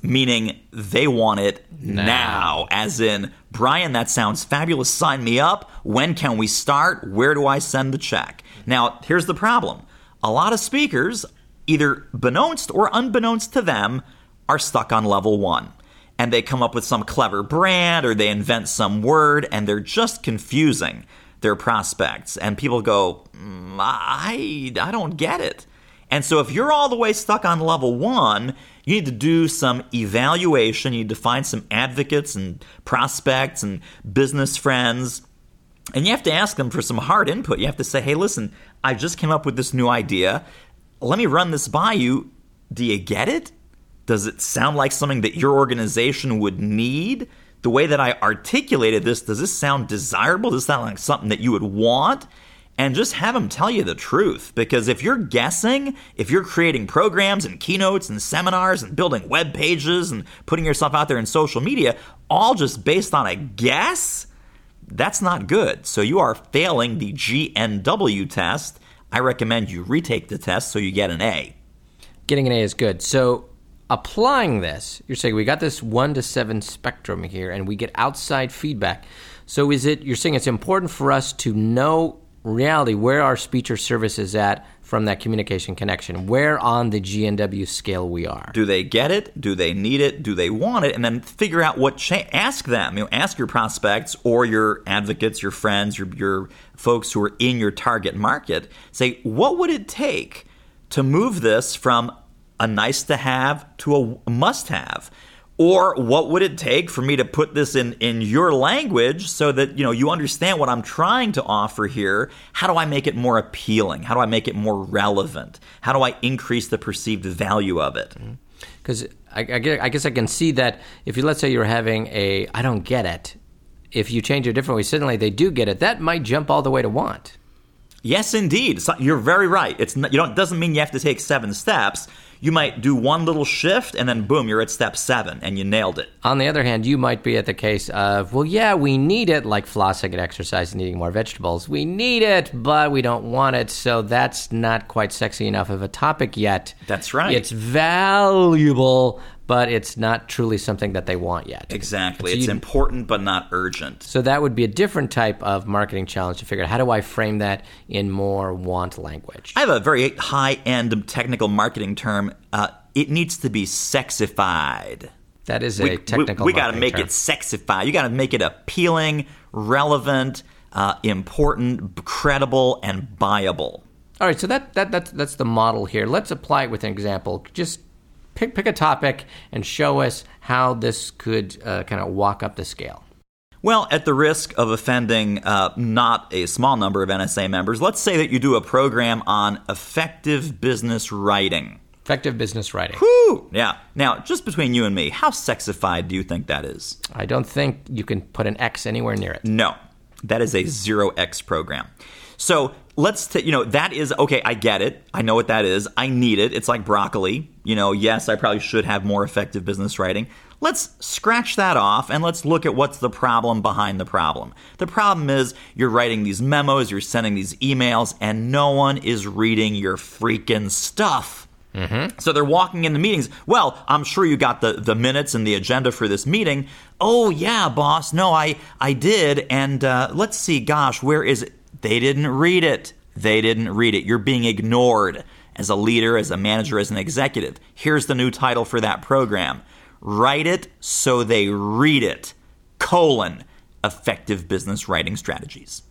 meaning they want it now. as in, Brian, that sounds fabulous. Sign me up. When can we start? Where do I send the check? Now, here's the problem a lot of speakers, either beknownst or unbeknownst to them, are stuck on level one. And they come up with some clever brand or they invent some word and they're just confusing their prospects. And people go, "Mm, I, I don't get it. And so if you're all the way stuck on level one, you need to do some evaluation. You need to find some advocates and prospects and business friends. And you have to ask them for some hard input. You have to say, hey, listen, I just came up with this new idea. Let me run this by you. Do you get it? Does it sound like something that your organization would need? The way that I articulated this, does this sound desirable? Does this sound like something that you would want? And just have them tell you the truth. Because if you're guessing, if you're creating programs and keynotes and seminars and building web pages and putting yourself out there in social media, all just based on a guess, that's not good. So you are failing the GNW test. I recommend you retake the test so you get an A. Getting an A is good. So applying this, you're saying we got this one to seven spectrum here, and we get outside feedback. So is it you're saying it's important for us to know reality where our speech or service is at from that communication connection, where on the GNW scale we are. Do they get it? Do they need it? Do they want it? And then figure out what cha- ask them. You know, ask your prospects or your advocates, your friends, your your folks who are in your target market. Say, what would it take to move this from a nice to have to a must have? Or what would it take for me to put this in, in your language so that you know you understand what I'm trying to offer here? How do I make it more appealing? How do I make it more relevant? How do I increase the perceived value of it? Mm-hmm. Because I, I, I guess I can see that if you let's say you're having a I don't get it, if you change it differently suddenly they do get it. That might jump all the way to want. Yes, indeed. So- You're very right. It's not, you don't it doesn't mean you have to take seven steps. You might do one little shift and then boom, you're at step seven and you nailed it. On the other hand, you might be at the case of, well, yeah, we need it, like flossing and exercise and eating more vegetables. We need it, but we don't want it, so that's not quite sexy enough of a topic yet. That's right. It's valuable, but it's not truly something that they want yet. Exactly. So it's important but not urgent. So that would be a different type of marketing challenge to figure out how do I frame that in more want language. I have a very high end technical marketing term. Uh, it needs to be sexified. That is we, a technical. We, got to make term. it sexified. You got to make it appealing, relevant, uh, important, credible, and buyable. All right, so that, that that's that's the model here. Let's apply it with an example. Just pick pick a topic and show us how this could uh, kind of walk up the scale. Well, at the risk of offending uh, not a small number of NSA members, let's say that you do a program on effective business writing. Effective business writing. Whew! Yeah. Now, just between you and me, how sexified do you think that is? I don't think you can put an X anywhere near it. No, that is a zero X program. So let's, t- you know, that is okay. I get it. I know what that is. I need it. It's like broccoli. You know, yes, I probably should have more effective business writing. Let's scratch that off and let's look at what's the problem behind the problem. The problem is you're writing these memos, you're sending these emails, and no one is reading your freaking stuff. So they're walking into meetings. Well, I'm sure you got the, the minutes and the agenda for this meeting. Oh yeah, boss. No, I I did. And uh, let's see. Gosh, where is it? They didn't read it. They didn't read it. You're being ignored. As a leader, as a manager, as an executive. Here's the new title for that program Write It So They Read It, colon, effective business writing strategies.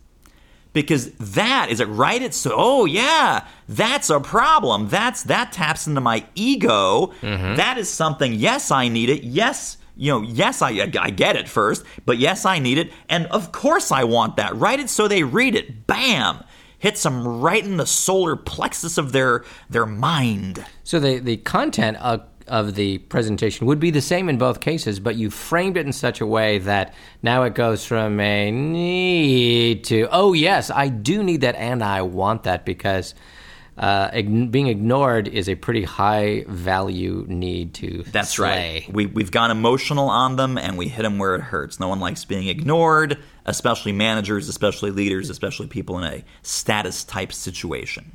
Because that is it, write it so, oh yeah, that's a problem. That's that taps into my ego. Mm-hmm. That is something, yes, I need it. Yes, you know, yes, I, I get it first, but yes, I need it. And of course I want that. Write it so they read it. Bam! Hits them right in the solar plexus of their their mind. So the, the content of, of the presentation would be the same in both cases, but you framed it in such a way that now it goes from a need to, oh, yes, I do need that and I want that because uh, ign- being ignored is a pretty high value need to That's slay. right. We, we've gone emotional on them and we hit them where it hurts. No one likes being ignored, especially managers, especially leaders, especially people in a status type situation.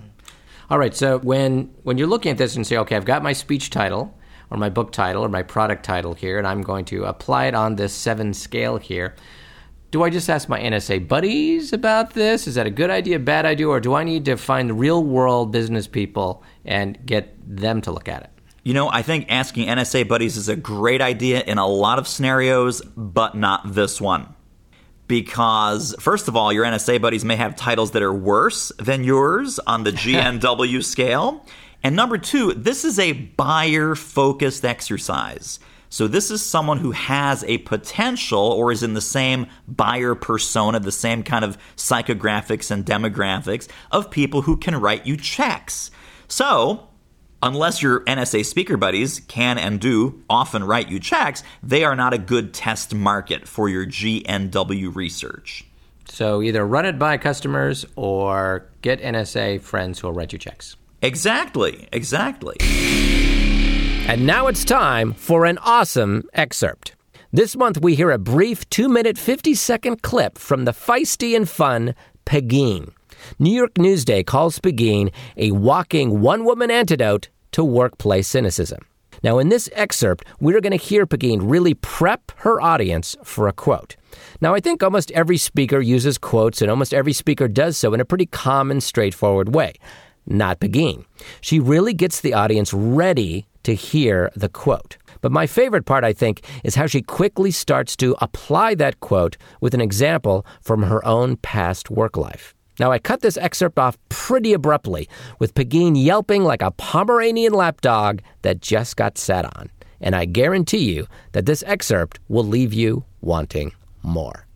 All right. So when when you're looking at this and say, okay, I've got my speech title or my book title or my product title here, and I'm going to apply it on this seven scale here. Do I just ask my NSA buddies about this? Is that a good idea, bad idea, or do I need to find real world business people and get them to look at it? You know, I think asking NSA buddies is a great idea in a lot of scenarios, but not this one. Because, first of all, your NSA buddies may have titles that are worse than yours on the GNW scale. And number two, this is a buyer focused exercise. So, this is someone who has a potential or is in the same buyer persona, the same kind of psychographics and demographics of people who can write you checks. So, unless your NSA speaker buddies can and do often write you checks, they are not a good test market for your GNW research. So either run it by customers or get NSA friends who will write you checks. Exactly, exactly. And now it's time for an awesome excerpt. This month we hear a brief 2 minute 50 second clip from the feisty and fun Pegine. New York Newsday calls Pegine a walking one woman antidote to workplace cynicism. Now, in this excerpt, we're going to hear Pegine really prep her audience for a quote. Now, I think almost every speaker uses quotes, and almost every speaker does so in a pretty common, straightforward way. Not Pegine. She really gets the audience ready to hear the quote. But my favorite part, I think, is how she quickly starts to apply that quote with an example from her own past work life. Now, I cut this excerpt off pretty abruptly, with Pegine yelping like a Pomeranian lapdog that just got sat on. And I guarantee you that this excerpt will leave you wanting more.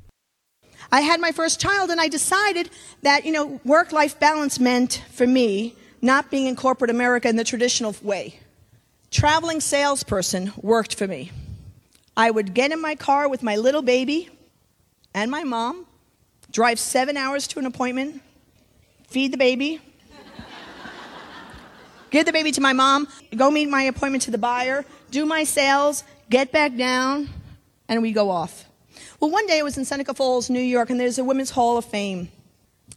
I had my first child and I decided that, you know, work life balance meant for me not being in corporate America in the traditional way. Traveling salesperson worked for me. I would get in my car with my little baby and my mom, drive seven hours to an appointment, feed the baby, give the baby to my mom, go meet my appointment to the buyer, do my sales, get back down, and we go off. Well, one day I was in Seneca Falls, New York, and there's a Women's Hall of Fame.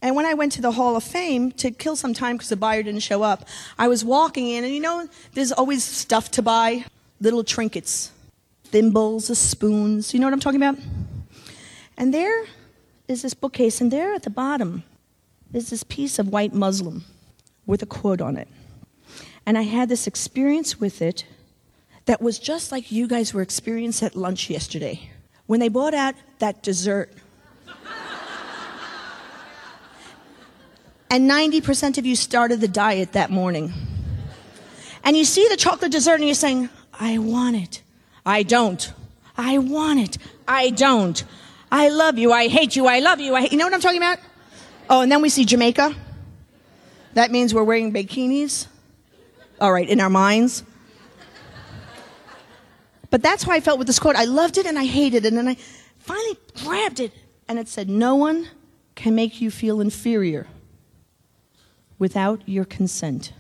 And when I went to the Hall of Fame to kill some time because the buyer didn't show up, I was walking in, and you know, there's always stuff to buy little trinkets, thimbles, spoons. You know what I'm talking about? And there is this bookcase, and there at the bottom is this piece of white muslin with a quote on it. And I had this experience with it that was just like you guys were experiencing at lunch yesterday when they brought out that dessert. And 90% of you started the diet that morning. And you see the chocolate dessert and you're saying, I want it. I don't. I want it. I don't. I love you. I hate you. I love you. I hate. You know what I'm talking about? Oh, and then we see Jamaica. That means we're wearing bikinis. All right, in our minds. But that's how I felt with this quote. I loved it and I hated it. And then I finally grabbed it and it said, No one can make you feel inferior without your consent.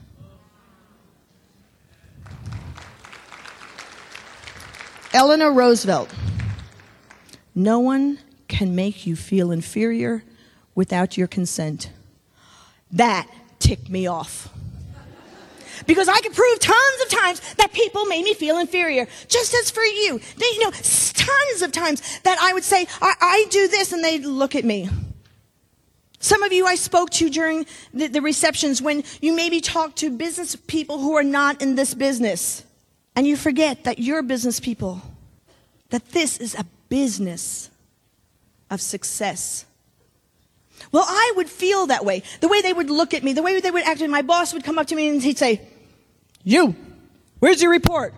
Eleanor Roosevelt. No one can make you feel inferior without your consent. That ticked me off. Because I could prove tons of times that people made me feel inferior, just as for you. They, you know, tons of times that I would say, I, I do this, and they'd look at me. Some of you I spoke to during the, the receptions when you maybe talk to business people who are not in this business. And you forget that you're business people, that this is a business of success. Well, I would feel that way. The way they would look at me, the way they would act. My boss would come up to me and he'd say, You, where's your report?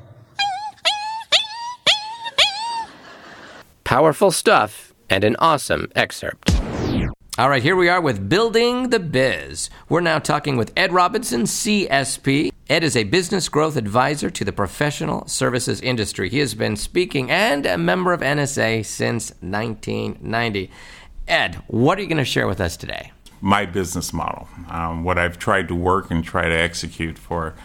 Powerful stuff and an awesome excerpt. All right, here we are with Building the Biz. We're now talking with Ed Robinson, CSP. Ed is a business growth advisor to the professional services industry. He has been speaking and a member of NSA since 1990. Ed, what are you going to share with us today? My business model, um, what I've tried to work and try to execute for.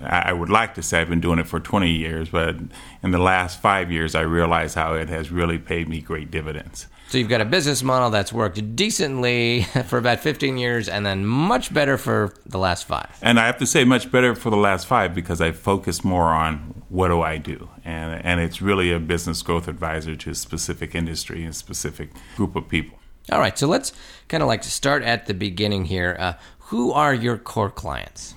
I would like to say I've been doing it for 20 years, but in the last five years, I realize how it has really paid me great dividends. So you've got a business model that's worked decently for about 15 years and then much better for the last five. And I have to say much better for the last five because I focus more on what do I do? And, and it's really a business growth advisor to a specific industry and specific group of people. All right, so let's kind of like to start at the beginning here. Uh, who are your core clients?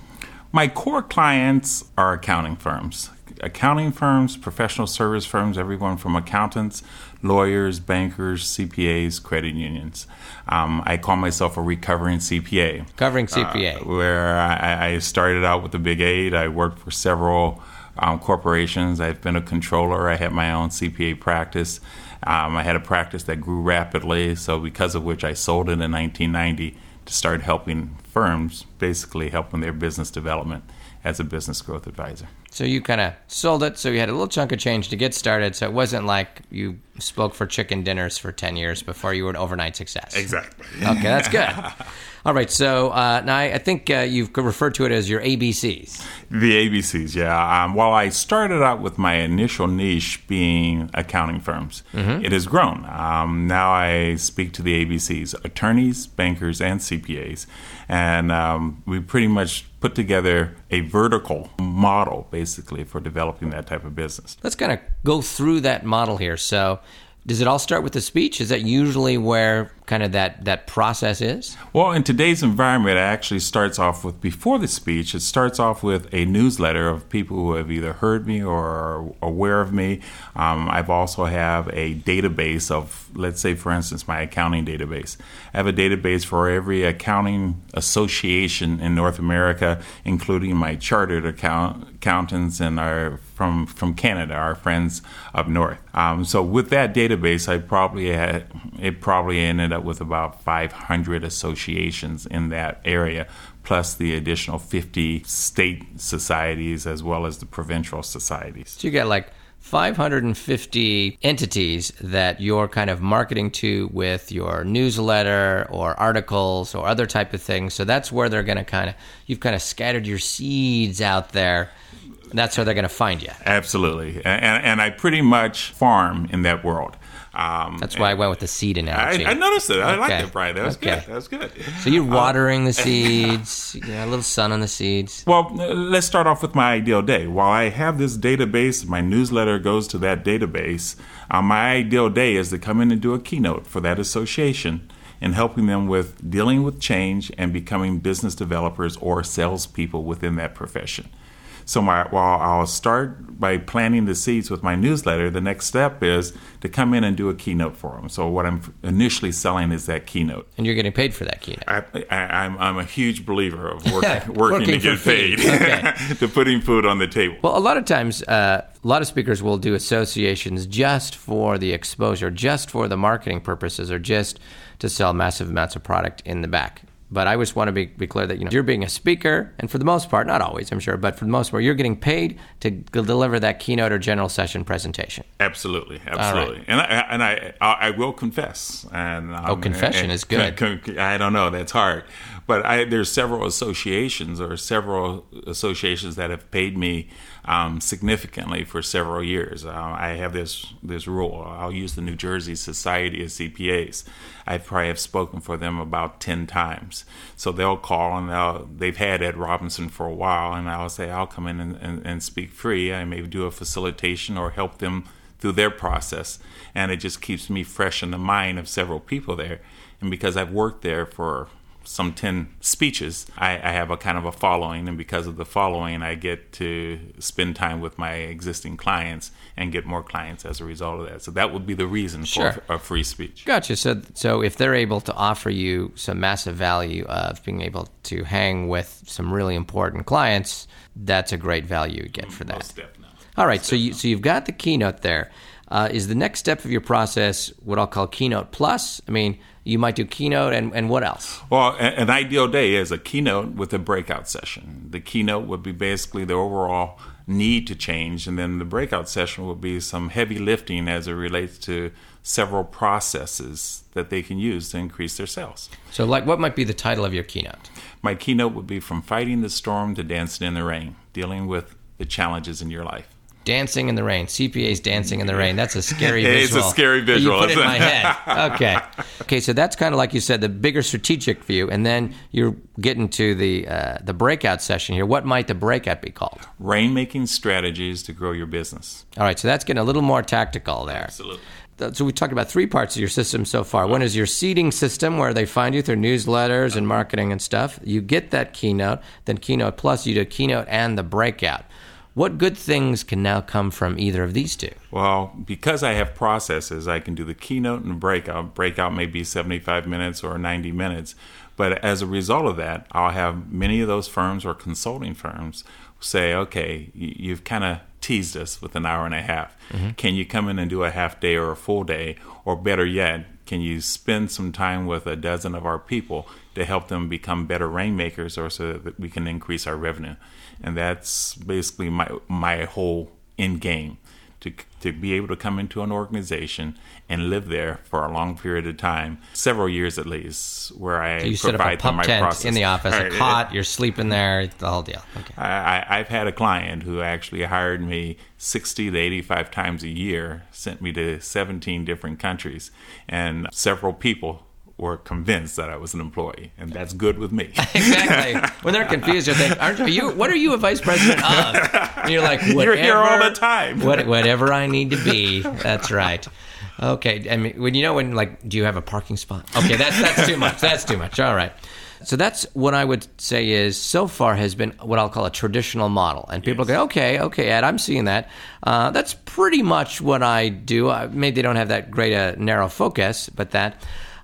My core clients are accounting firms. Accounting firms, professional service firms, everyone from accountants, lawyers, bankers, CPAs, credit unions. Um, I call myself a recovering CPA. Covering CPA. Uh, where I, I, started out with the Big Eight. I worked for several um, corporations. I've been a controller. I had my own CPA practice. Um, I had a practice that grew rapidly, so because of which I sold it in 1990 to start helping firms, basically helping their business development as a business growth advisor. So you kind of sold it, so you had a little chunk of change to get started. So it wasn't like you spoke for chicken dinners for 10 years before you were an overnight success. Exactly. Okay, that's good. All right, so uh, now I think uh, you've referred to it as your ABCs. The ABCs, yeah. Um, while I started out with my initial niche being accounting firms, mm-hmm. it has grown. Um, now I speak to the ABCs attorneys, bankers, and CPAs. And um, we pretty much put together a vertical model basically for developing that type of business. Let's kind of go through that model here. So, does it all start with the speech? Is that usually where kind of that, that process is? Well, in today's environment, it actually starts off with before the speech, it starts off with a newsletter of people who have either heard me or are aware of me. Um, I've also have a database of, let's say, for instance, my accounting database. I have a database for every accounting association in North America, including my chartered account, accountants and our from from Canada, our friends up north. Um, so with that database, I probably had it probably ended up with about 500 associations in that area, plus the additional 50 state societies as well as the provincial societies. So you got like 550 entities that you're kind of marketing to with your newsletter or articles or other type of things. So that's where they're going to kind of you've kind of scattered your seeds out there that's where they're going to find you. Absolutely. And, and I pretty much farm in that world. Um, That's why I went with the seed analogy. I, I noticed it. I okay. liked it, Brian. That was okay. good. That was good. So you're watering the seeds, yeah, a little sun on the seeds. Well, let's start off with my ideal day. While I have this database, my newsletter goes to that database. Uh, my ideal day is to come in and do a keynote for that association and helping them with dealing with change and becoming business developers or salespeople within that profession. So my, while I'll start by planting the seeds with my newsletter, the next step is to come in and do a keynote for them. So what I'm initially selling is that keynote. And you're getting paid for that keynote. I, am I'm, I'm a huge believer of work, working, working, to get paid, okay. to putting food on the table. Well, a lot of times, uh, a lot of speakers will do associations just for the exposure, just for the marketing purposes, or just to sell massive amounts of product in the back. But I just want to be, be clear that you know you're being a speaker, and for the most part, not always, I'm sure, but for the most part, you're getting paid to deliver that keynote or general session presentation. Absolutely, absolutely. Right. And I and I I will confess. And um, oh, confession and, is good. I don't know, that's hard, but I, there's several associations or several associations that have paid me um, significantly for several years. Uh, I have this this rule. I'll use the New Jersey Society of CPAs. I probably have spoken for them about ten times. So they'll call and they'll they've had Ed Robinson for a while, and I'll say I'll come in and, and, and speak free. I may do a facilitation or help them through their process, and it just keeps me fresh in the mind of several people there. And because I've worked there for some 10 speeches, I, I, have a kind of a following. And because of the following, I get to spend time with my existing clients and get more clients as a result of that. So that would be the reason Sure. for a free speech. Gotcha. So, so if they're able to offer you some massive value of being able to hang with some really important clients, that's a great value you get for that. Most definitely. All right. So you so you've got the keynote there. Uh, is the next step of your process what I'll call keynote plus? I mean, you might do keynote and, and what else? Well, an ideal day is a keynote with a breakout session. The keynote would be basically the overall need to change, and then the breakout session would be some heavy lifting as it relates to several processes that they can use to increase their sales. So, like, what might be the title of your keynote? My keynote would be From Fighting the Storm to Dancing in the Rain, dealing with the challenges in your life. Dancing in the rain. CPA's dancing in the rain. That's a scary visual. It's a scary visual, You put it in my head. Okay. Okay. So that's kind of like you said, the bigger strategic view, and then you're getting to the uh, the breakout session here. What might the breakout be called? Rainmaking strategies to grow your business. All right. So that's getting a little more tactical there. Absolutely. So we talked about three parts of your system so far. One is your seeding system, where they find you through newsletters and marketing and stuff. You get that keynote, then keynote plus, you do keynote and the breakout. What good things can now come from either of these two? Well, because I have processes, I can do the keynote and breakout. Breakout may be 75 minutes or 90 minutes. But as a result of that, I'll have many of those firms or consulting firms say, okay, you've kind of teased us with an hour and a half. Mm-hmm. Can you come in and do a half day or a full day? Or better yet, can you spend some time with a dozen of our people to help them become better rainmakers or so that we can increase our revenue? And that's basically my, my whole end game to, to be able to come into an organization and live there for a long period of time, several years at least, where I You set up a provide them pump my tent process. in the office, a cot, you're sleeping there, the whole deal. Okay. I, I- I've had a client who actually hired me 60 to 85 times a year, sent me to 17 different countries, and several people were convinced that I was an employee, and that's good with me. exactly. When they're confused, they think, "Aren't you? What are you a vice president of?" And you're like, whatever, You're here all the time. what- whatever I need to be. That's right. Okay. I mean, when you know when like, do you have a parking spot? Okay, that's that's too much. That's too much. All right. So that's what I would say is so far has been what I'll call a traditional model, and people go, okay, okay, Ed, I'm seeing that. Uh, that's pretty much what I do. Uh, maybe they don't have that great a narrow focus, but that.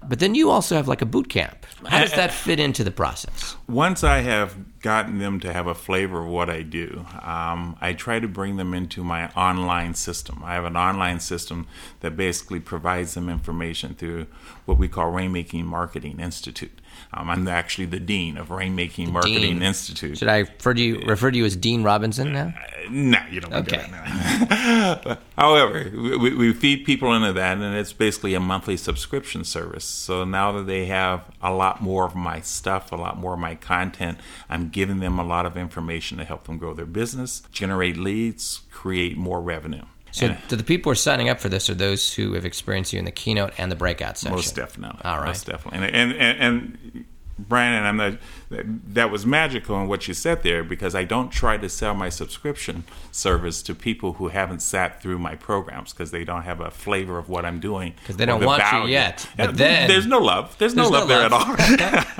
But then you also have like a boot camp. How does that fit into the process? Once I have gotten them to have a flavor of what I do, um, I try to bring them into my online system. I have an online system that basically provides them information through what we call Rainmaking Marketing Institute. Um, I'm actually the dean of Rainmaking Marketing Dean. Institute. Should I refer to you refer to you as Dean Robinson now? No, you don't want to Okay. do that. now. However, we, we feed people into that, and it's basically a monthly subscription service. So now that they have a lot more of my stuff, a lot more of my content, I'm giving them a lot of information to help them grow their business, generate leads, create more revenue. So And- the people who are signing up for this are those who have experienced you in the keynote and the breakout session. Most definitely. All right. Most definitely. And and and, and Brian, and I'm not, that, that was magical in what you said there because I don't try to sell my subscription service to people who haven't sat through my programs because they don't have a flavor of what I'm doing. Because they don't the want you value. yet, Yeah, but then- there's no love. There's, no There's no love there at all.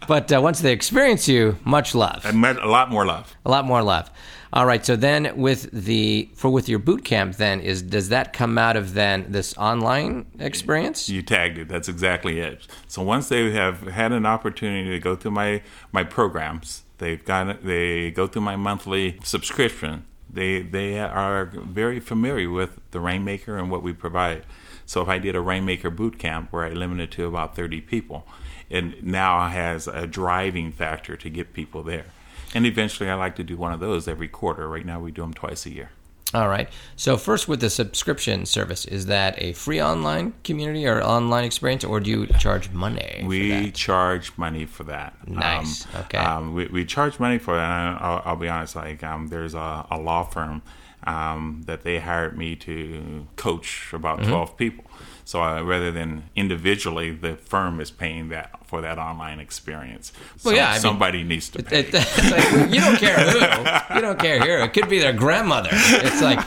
But uh, once they experience you, much love, a lot more love. a lot more love. All right. So then, with the for with your boot camp, then is does that come out of then this online experience? You tagged it. That's exactly it. So once they have had an opportunity to go through my my programs, they've got they go through my monthly subscription. They they are very familiar with the Rainmaker and what we provide. So if I did a Rainmaker boot camp where I limited to about 30 people, and now has a driving factor to get people there. And eventually, I like to do one of those every quarter. Right now, we do them twice a year. All right. So first, with the subscription service, is that a free online community or online experience, or do you charge money? for We charge money for that. Nice. Um, Okay. Um, we, we charge money for that. And I'll, I'll be honest. Like, um, there's a, a law firm um, that they hired me to coach about 12 people. So uh, rather than individually, the firm is paying that for that online experience. Well, So yeah, I mean, somebody needs to pay. It- it's like, you don't care who. You don't care who. It could be their grandmother. It's like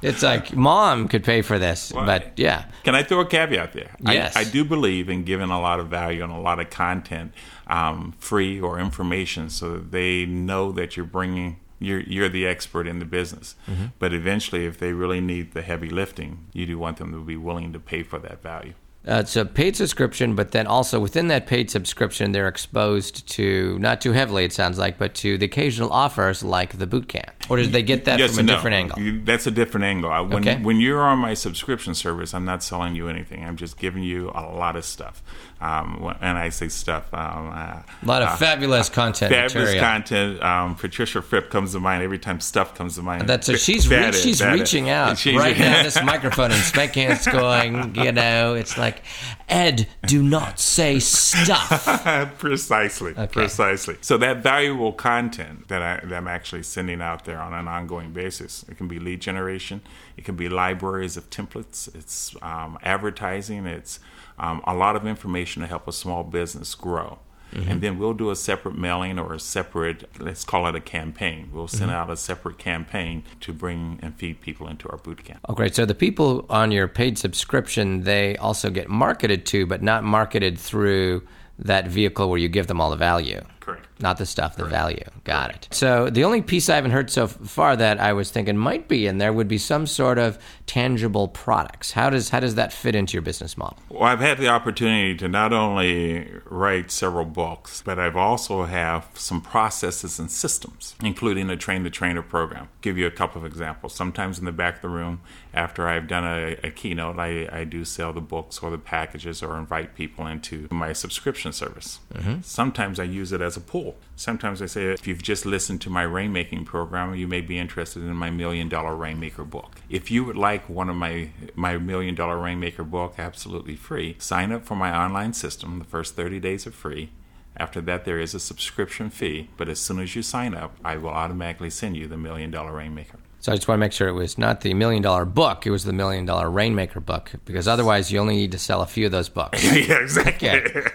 it's like mom could pay for this, but yeah. Can I throw a caveat there? Yes. I, I do believe in giving a lot of value and a lot of content, um, free or information, so that they know that you're bringing. You're, you're the expert in the business. Mm-hmm. But eventually, if they really need the heavy lifting, you do want them to be willing to pay for that value. Uh, it's a paid subscription, but then also within that paid subscription, they're exposed to not too heavily, it sounds like, but to the occasional offers like the boot camp. Or did they get that Yes from a no. different angle? That's a different angle. When, Okay. when you're on my subscription service, I'm not selling you anything. I'm just giving you a lot of stuff. Um, and I say stuff. Um, uh, A lot of uh, fabulous content Fabulous material. content. Um, Patricia Fripp comes to mind every time stuff comes to mind. That's so she's reach, is- she's reaching out She's- right now. This microphone and Spankin's going. You know, it's like Ed, do not say stuff. precisely, precisely. So that valuable content that, I, that I'm actually sending out there on an ongoing basis, it can be lead generation, it can be libraries of templates, it's um, advertising, it's um, a lot of information to help a small business grow. And then we'll do a separate mailing or a separate, let's call it a campaign. We'll send out a separate campaign to bring and feed people into our boot camp. Oh, great. So the people on your paid subscription, they also get marketed to, but not marketed through that vehicle where you give them all the value. Correct. Not the stuff, the value. Got it. So the only piece I haven't heard so far that I was thinking might be in there would be some sort of tangible products. How does how does that fit into your business model? Well, I've had the opportunity to not only write several books, but I've also have some processes and systems, including a train the trainer program. Give you a couple of examples. Sometimes in the back of the room, after I've done a, a keynote, I, I do sell the books or the packages or invite people into my subscription service. Mm-hmm. Sometimes I use it as a pool. Sometimes I say, if you've just listened to my rainmaking program, you may be interested in my million dollar rainmaker book. If you would like one of my my million dollar rainmaker book absolutely free, sign up for my online system. The first 30 days are free. After that, there is a subscription fee, but as soon as you sign up, I will automatically send you the million dollar rainmaker. So I just want to make sure it was not the million dollar book, it was the million dollar rainmaker book, because otherwise you only need to sell a few of those books. yeah, exactly. Okay.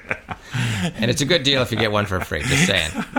and it's a good deal if you get one for free. Just saying.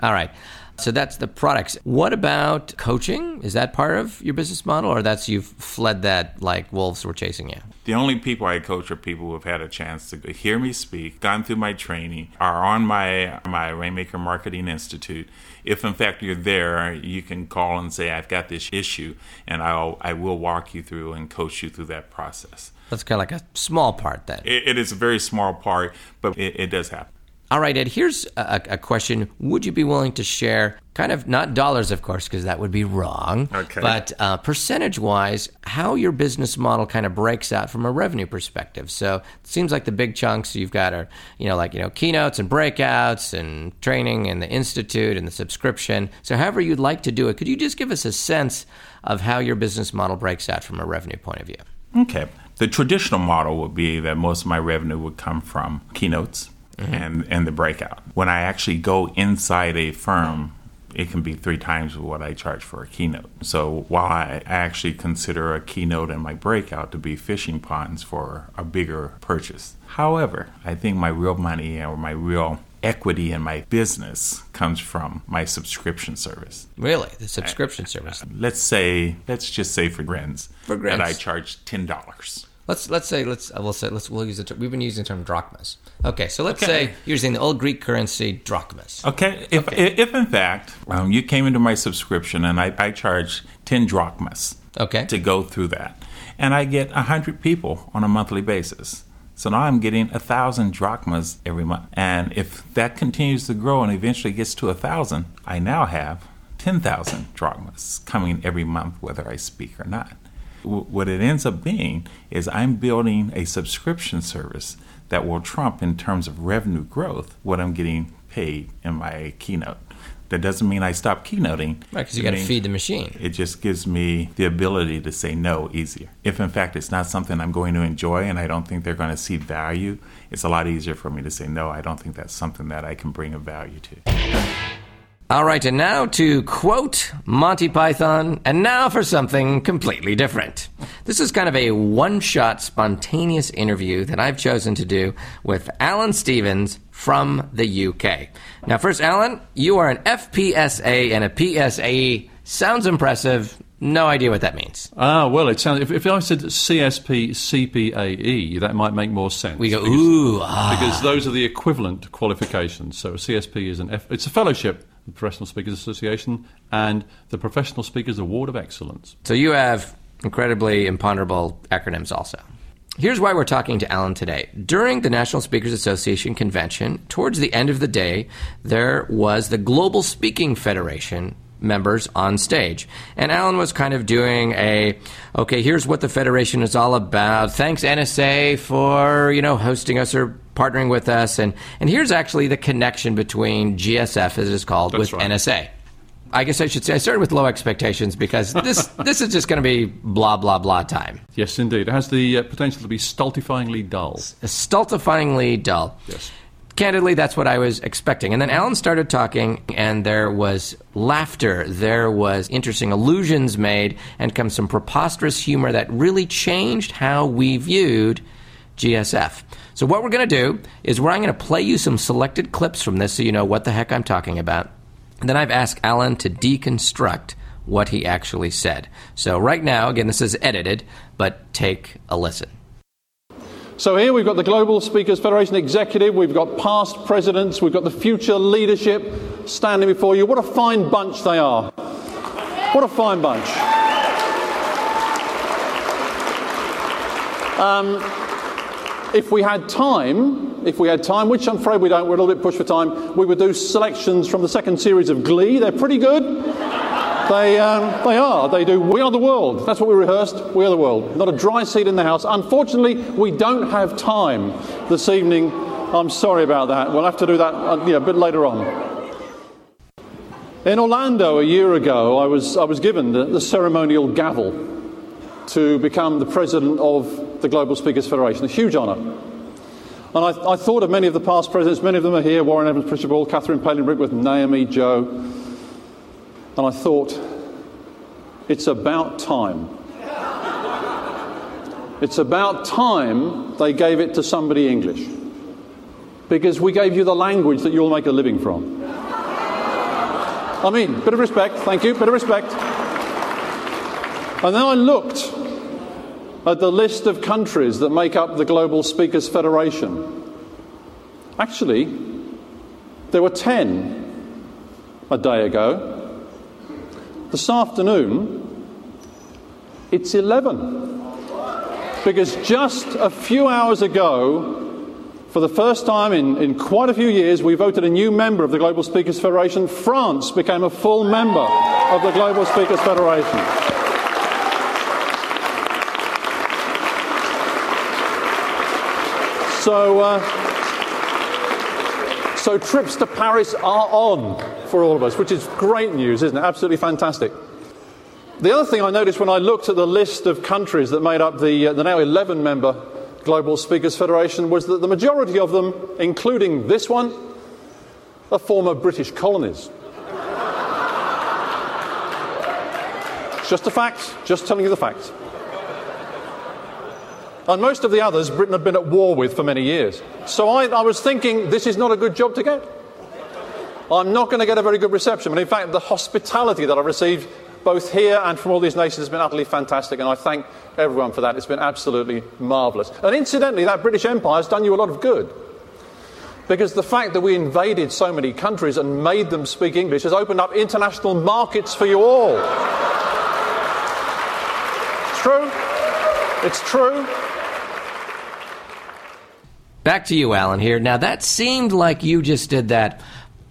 All right. So that's the products. What about coaching? Is that part of your business model, or that's you've fled that like wolves were chasing you? The only people I coach are people who have had a chance to hear me speak, gone through my training, are on my my Rainmaker Marketing Institute. If in fact you're there, you can call and say, "I've got this issue," and I'll I will walk you through and coach you through that process. That's kind of like a small part then. It, it is a very small part, but it, it does happen. All right, Ed, here's a, a question. Would you be willing to share, kind of not dollars, of course, because that would be wrong, Okay. but uh, percentage wise, how your business model kind of breaks out from a revenue perspective? So it seems like the big chunks you've got are, you know, like, you know, keynotes and breakouts and training and the institute and the subscription. So, however you'd like to do it, could you just give us a sense of how your business model breaks out from a revenue point of view? Okay. The traditional model would be that most of my revenue would come from keynotes Mm-hmm. and, and the breakout. When I actually go inside a firm, it can be three times what I charge for a keynote. So while I actually consider a keynote and my breakout to be fishing ponds for a bigger purchase. However, I think my real money or my real equity in my business comes from my subscription service. Really, the subscription service. Uh, let's say, let's just say for grins, For grins. that I charge ten dollars. Let's let's say let's we'll say let's we'll use the term, we've been using the term drachmas. Okay, so let's Okay. say you're using the old Greek currency drachmas. Okay, if if in fact um, you came into my subscription and I, I charge ten drachmas Okay. to go through that, and I get hundred people on a monthly basis, so now I'm getting a thousand drachmas every month, and if that continues to grow and eventually gets to a thousand, I now have ten thousand drachmas coming every month, whether I speak or not. What it ends up being is I'm building a subscription service that will trump in terms of revenue growth what I'm getting paid in my keynote. That doesn't mean I stop keynoting. Right, because you got to feed the machine. It just gives me the ability to say no easier. If in fact it's not something I'm going to enjoy and I don't think they're going to see value, it's a lot easier for me to say no. I don't think that's something that I can bring a value to. All right, and now to quote Monty Python, and now for something completely different. This is kind of a one shot, spontaneous interview that I've chosen to do with Alan Stevens from the UK. Now, first, Alan, you are an FPSA and a PSAE. Sounds impressive. No idea what that means. Ah, well, it sounds. If, if I said CSP CPAE, that might make more sense. We go, because, ooh, ah. because those are the equivalent qualifications. So a CSP is an F, it's a fellowship, the Professional Speakers Association, and the Professional Speakers Award of Excellence. So you have incredibly imponderable acronyms also. Here's why we're talking to Alan today. During the National Speakers Association convention, towards the end of the day, there was the Global Speaking Federation members on stage. And Alan was kind of doing a, okay, here's what the Federation is all about. Thanks NSA for, you know, hosting us or partnering with us. And, and here's actually the connection between GSF, as it is called, That's with right. NSA. I guess I should say I started with low expectations because this this is just going to be blah blah blah time. Yes, indeed. It has the uh, potential to be stultifyingly dull. Stultifyingly dull. Yes. Candidly, that's what I was expecting. And then Alan started talking, and there was laughter, there was interesting allusions made, and comes some preposterous humor that really changed how we viewed GSF. So, what we're going to do is I'm going to play you some selected clips from this so you know what the heck I'm talking about. And then I've asked Alan to deconstruct what he actually said. So, right now, again, this is edited, but take a listen. So here we've got the Global Speakers Federation Executive, we've got past presidents, we've got the future leadership standing before you. What a fine bunch they are. What a fine bunch. Um, if we had time, if we had time, which I'm afraid we don't, we're a little bit pushed for time, we would do selections from the second series of Glee. They're pretty good. They, um, they are. They do We Are the World. That's what we rehearsed. We Are the World. Not a dry seat in the house. Unfortunately, we don't have time this evening. I'm sorry about that. We'll have to do that uh, a bit later on. In Orlando a year ago, I was, I was given the, the ceremonial gavel to become the president of the Global Speakers Federation. A huge honour. And I, I thought of many of the past presidents. Many of them are here Warren Evans, Richard Ball, Catherine Palin Brickworth, Naomi, Joe. And I thought, it's about time. It's about time they gave it to somebody English. Because we gave you the language that you'll make a living from. I mean, bit of respect, thank you, bit of respect. And then I looked at the list of countries that make up the Global Speakers Federation. Actually, there were 10 a day ago. This afternoon, it's 11. Because just a few hours ago, for the first time in, in quite a few years, we voted a new member of the Global Speakers Federation. France became a full member of the Global Speakers Federation. So, uh, so trips to Paris are on for all of us, which is great news, isn't it? Absolutely fantastic. The other thing I noticed when I looked at the list of countries that made up the, uh, the now 11 member Global Speakers Federation was that the majority of them, including this one, are former British colonies. It's just a fact, just telling you the facts. And most of the others, Britain had been at war with for many years. So I, I was thinking, this is not a good job to get. I'm not going to get a very good reception. But in fact, the hospitality that I've received both here and from all these nations has been utterly fantastic. And I thank everyone for that. It's been absolutely marvellous. And incidentally, that British Empire has done you a lot of good. Because the fact that we invaded so many countries and made them speak English has opened up international markets for you all. It's true. It's true. Back to you, Alan, here. Now, that seemed like you just did that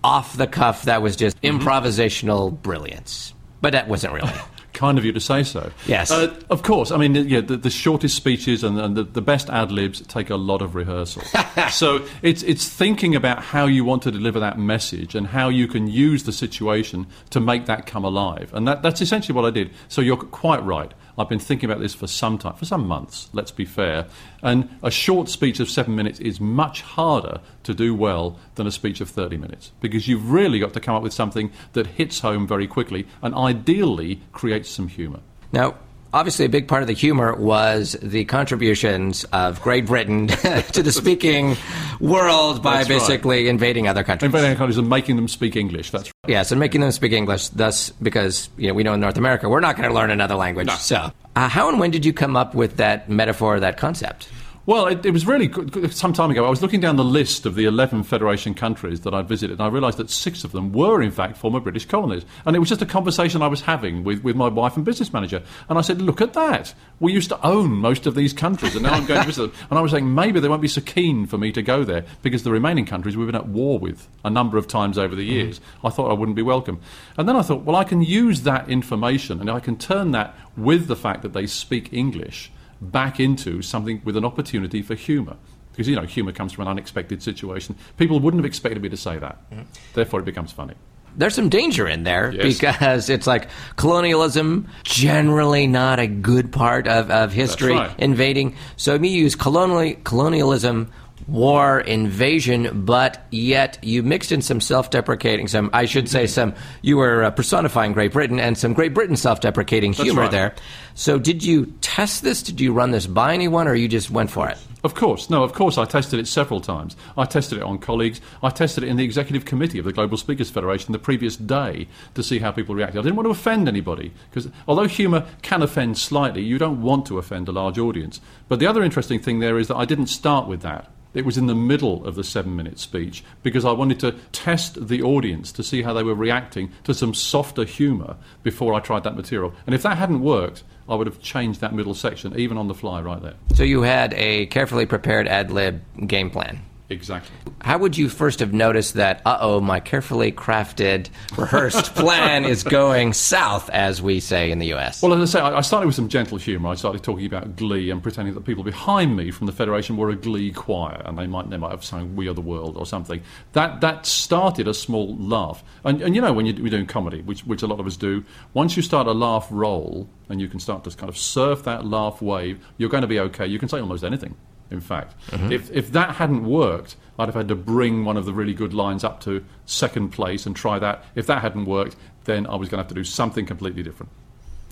off the cuff. That was just improvisational brilliance. But that wasn't really. Kind of you to say so. Yes. Uh, of course. I mean, yeah, the, the shortest speeches and, and the, the best ad libs take a lot of rehearsal. so it's, it's thinking about how you want to deliver that message and how you can use the situation to make that come alive. And that, that's essentially what I did. So you're quite right. I've been thinking about this for some time, for some months, let's be fair. And a short speech of seven minutes is much harder to do well than a speech of 30 minutes because you've really got to come up with something that hits home very quickly and ideally creates some humour. Now, obviously, a big part of the humor was the contributions of Great Britain to the speaking world by That's right. basically invading other countries. Invading other countries and making them speak English. That's right. Yes, and making them speak English. Thus, because you know we know in North America we're not going to learn another language. So, uh, how and when did you come up with that metaphor, that concept? Well, it, it was really good, some time ago. I was looking down the list of the 11 Federation countries that I'd visited, and I realised that six of them were, in fact, former British colonies. And it was just a conversation I was having with, with my wife and business manager. And I said, Look at that. We used to own most of these countries, and now I'm going to visit them. And I was saying, maybe they won't be so keen for me to go there because the remaining countries we've been at war with a number of times over the mm-hmm. years. I thought I wouldn't be welcome. And then I thought, well, I can use that information and I can turn that with the fact that they speak English back into something with an opportunity for humour. Because, you know, humour comes from an unexpected situation. People wouldn't have expected me to say that. Mm-hmm. Therefore, it becomes funny. There's some danger in there Yes. because it's like colonialism, generally not a good part of, of history, right. invading. So you use colonial, colonialism, war, invasion, but yet you mixed in some self deprecating, some, I should say, some, you were uh, personifying Great Britain and some Great Britain self deprecating humor right. there. So did you test this? Did you run this by anyone or you just went for it? Of course, no, of course, I tested it several times. I tested it on colleagues. I tested it in the executive committee of the Global Speakers Federation the previous day to see how people reacted. I didn't want to offend anybody because although humour can offend slightly, you don't want to offend a large audience. But the other interesting thing there is that I didn't start with that. It was in the middle of the seven minute speech because I wanted to test the audience to see how they were reacting to some softer humour before I tried that material. And if that hadn't worked, I would have changed that middle section, even on the fly right there. So you had a carefully prepared ad lib game plan. Exactly. How would you first have noticed that, uh oh, my carefully crafted, rehearsed plan is going south, as we say in the US? Well, as I say, I started with some gentle humour. I started talking about Glee and pretending that people behind me from the Federation were a Glee choir, and they might they might have sung "We Are the World" or something. That that started a small laugh. And, and you know, when you- you're doing comedy, which which a lot of us do, once you start a laugh roll and you can start to kind of surf that laugh wave, you're going to be okay. You can say almost anything. In fact, if if that hadn't worked, I'd have had to bring one of the really good lines up to second place and try that. If that hadn't worked, then I was going to have to do something completely different.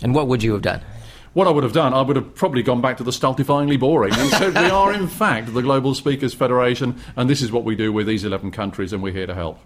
And what would you have done? What I would have done, I would have probably gone back to the stultifyingly boring and said, We are, in fact, the Global Speakers Federation, and this is what we do with these 11 countries, and we're here to help.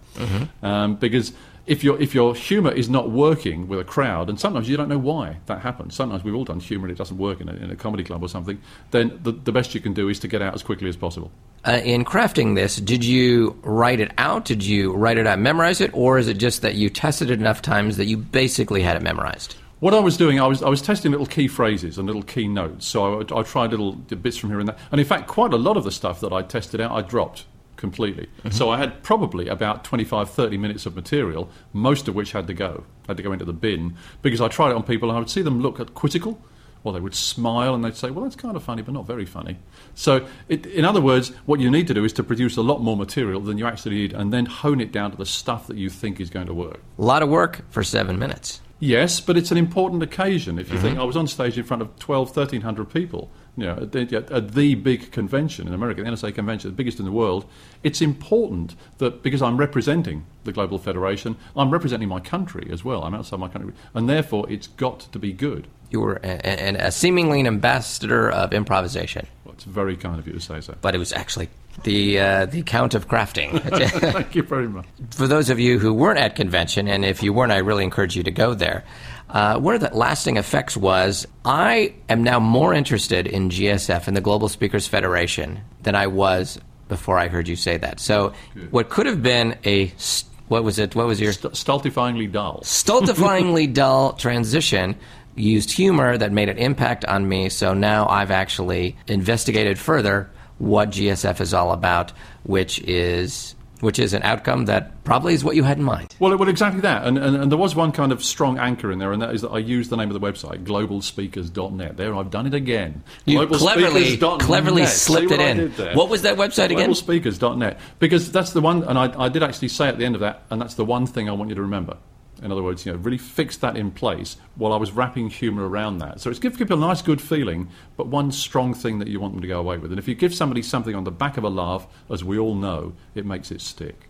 Um, because if, your if your humour is not working with a crowd, and sometimes you don't know why that happens, sometimes we've all done humour and it doesn't work in a, in a comedy club or something, then the, the best you can do is to get out as quickly as possible. Uh, in crafting this, did you write it out? Did you write it out, memorize it, or is it just that you tested it enough times that you basically had it memorized? What I was doing, I was, I was testing little key phrases and little key notes. So I, I tried little bits from here and there. And in fact, quite a lot of the stuff that I tested out, I dropped completely. Mm-hmm. So I had probably about 25, 30 minutes of material, most of which had to go, had to go into the bin, because I tried it on people and I would see them look at quizzical. Or they would smile and they'd say, "Well, that's kind of funny, but not very funny." So, it, in other words, what you need to do is to produce a lot more material than you actually need, and then hone it down to the stuff that you think is going to work. A lot of work for seven minutes. Yes, but it's an important occasion. If you mm-hmm. think I was on stage in front of 12, 1300 people, you know, at the, at the big convention in America, the NSA convention, the biggest in the world, it's important that because I'm representing the Global Federation, I'm representing my country as well. I'm outside my country. And therefore, it's got to be good. You were a, a, a seemingly an ambassador of improvisation, Well, it's very kind of you to say so. but it was actually the uh, the count of crafting. Thank you very much. For those of you who weren't at convention, and if you weren't, I really encourage you to go there. Uh, one of the lasting effects was I am now more interested in GSF and the Global Speakers Federation than I was before I heard you say that. So, what could have been a st- what was it? What was your St- stultifyingly dull. stultifyingly dull transition used humor that made an impact on me. So now I've actually investigated further what GSF is all about, which is which is an outcome that probably is what you had in mind. Well, it well, exactly that. And, and, and there was one kind of strong anchor in there, and that is that I used the name of the website, globalspeakers.net. There, I've done it again. You cleverly, cleverly slipped it in. What was that website again? Globalspeakers.net. Because that's the one, and I, I did actually say at the end of that, and that's the one thing I want you to remember. In other words, you know, really fix that in place while I was wrapping humour around that. So it's give people a nice, good feeling, but one strong thing that you want them to go away with. And if you give somebody something on the back of a laugh, as we all know, it makes it stick.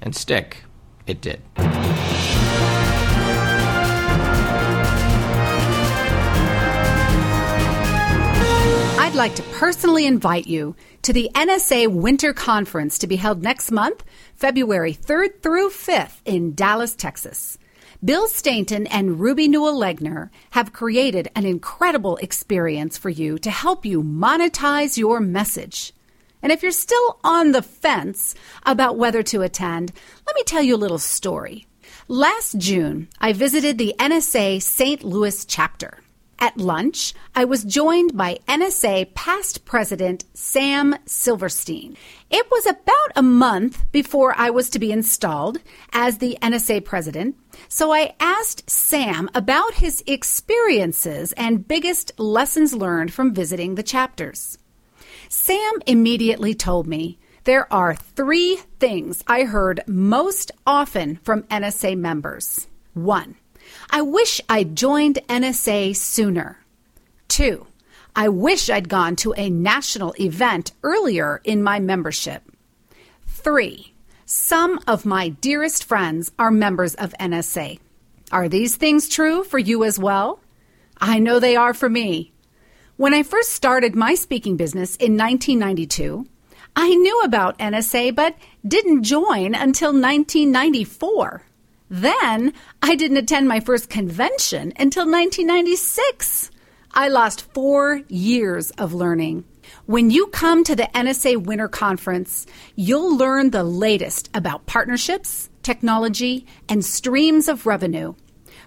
And stick, it did. I'd like to personally invite you to the NSA Winter Conference to be held next month, February 3rd through 5th in Dallas, Texas. Bill Stainton and Ruby Newell Legner have created an incredible experience for you to help you monetize your message. And if you're still on the fence about whether to attend, let me tell you a little story. Last June, I visited the NSA St. Louis chapter. At lunch, I was joined by NSA past president Sam Silverstein. It was about a month before I was to be installed as the NSA president, so I asked Sam about his experiences and biggest lessons learned from visiting the chapters. Sam immediately told me there are three things I heard most often from NSA members. One, I wish I'd joined NSA sooner. Two, I wish I'd gone to a national event earlier in my membership. Three, some of my dearest friends are members of NSA. Are these things true for you as well? I know they are for me. When I first started my speaking business in 1992, I knew about NSA but didn't join until 1994. Then I didn't attend my first convention until 1996. I lost four years of learning. When you come to the NSA Winter Conference, you'll learn the latest about partnerships, technology, and streams of revenue.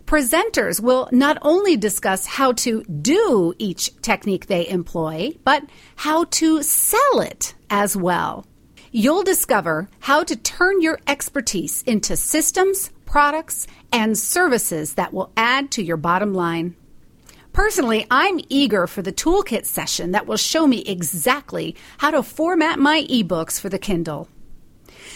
Presenters will not only discuss how to do each technique they employ, but how to sell it as well. You'll discover how to turn your expertise into systems, products, and services that will add to your bottom line. Personally, I'm eager for the toolkit session that will show me exactly how to format my ebooks for the Kindle.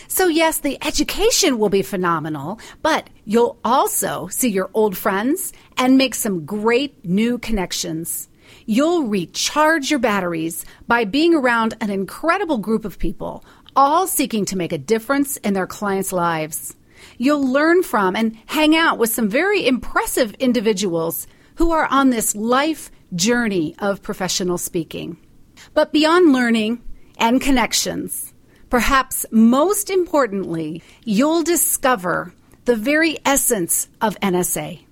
So, yes, the education will be phenomenal, but you'll also see your old friends and make some great new connections. You'll recharge your batteries by being around an incredible group of people, all seeking to make a difference in their clients' lives. You'll learn from and hang out with some very impressive individuals who are on this life journey of professional speaking. But beyond learning and connections, perhaps most importantly, you'll discover the very essence of NSA.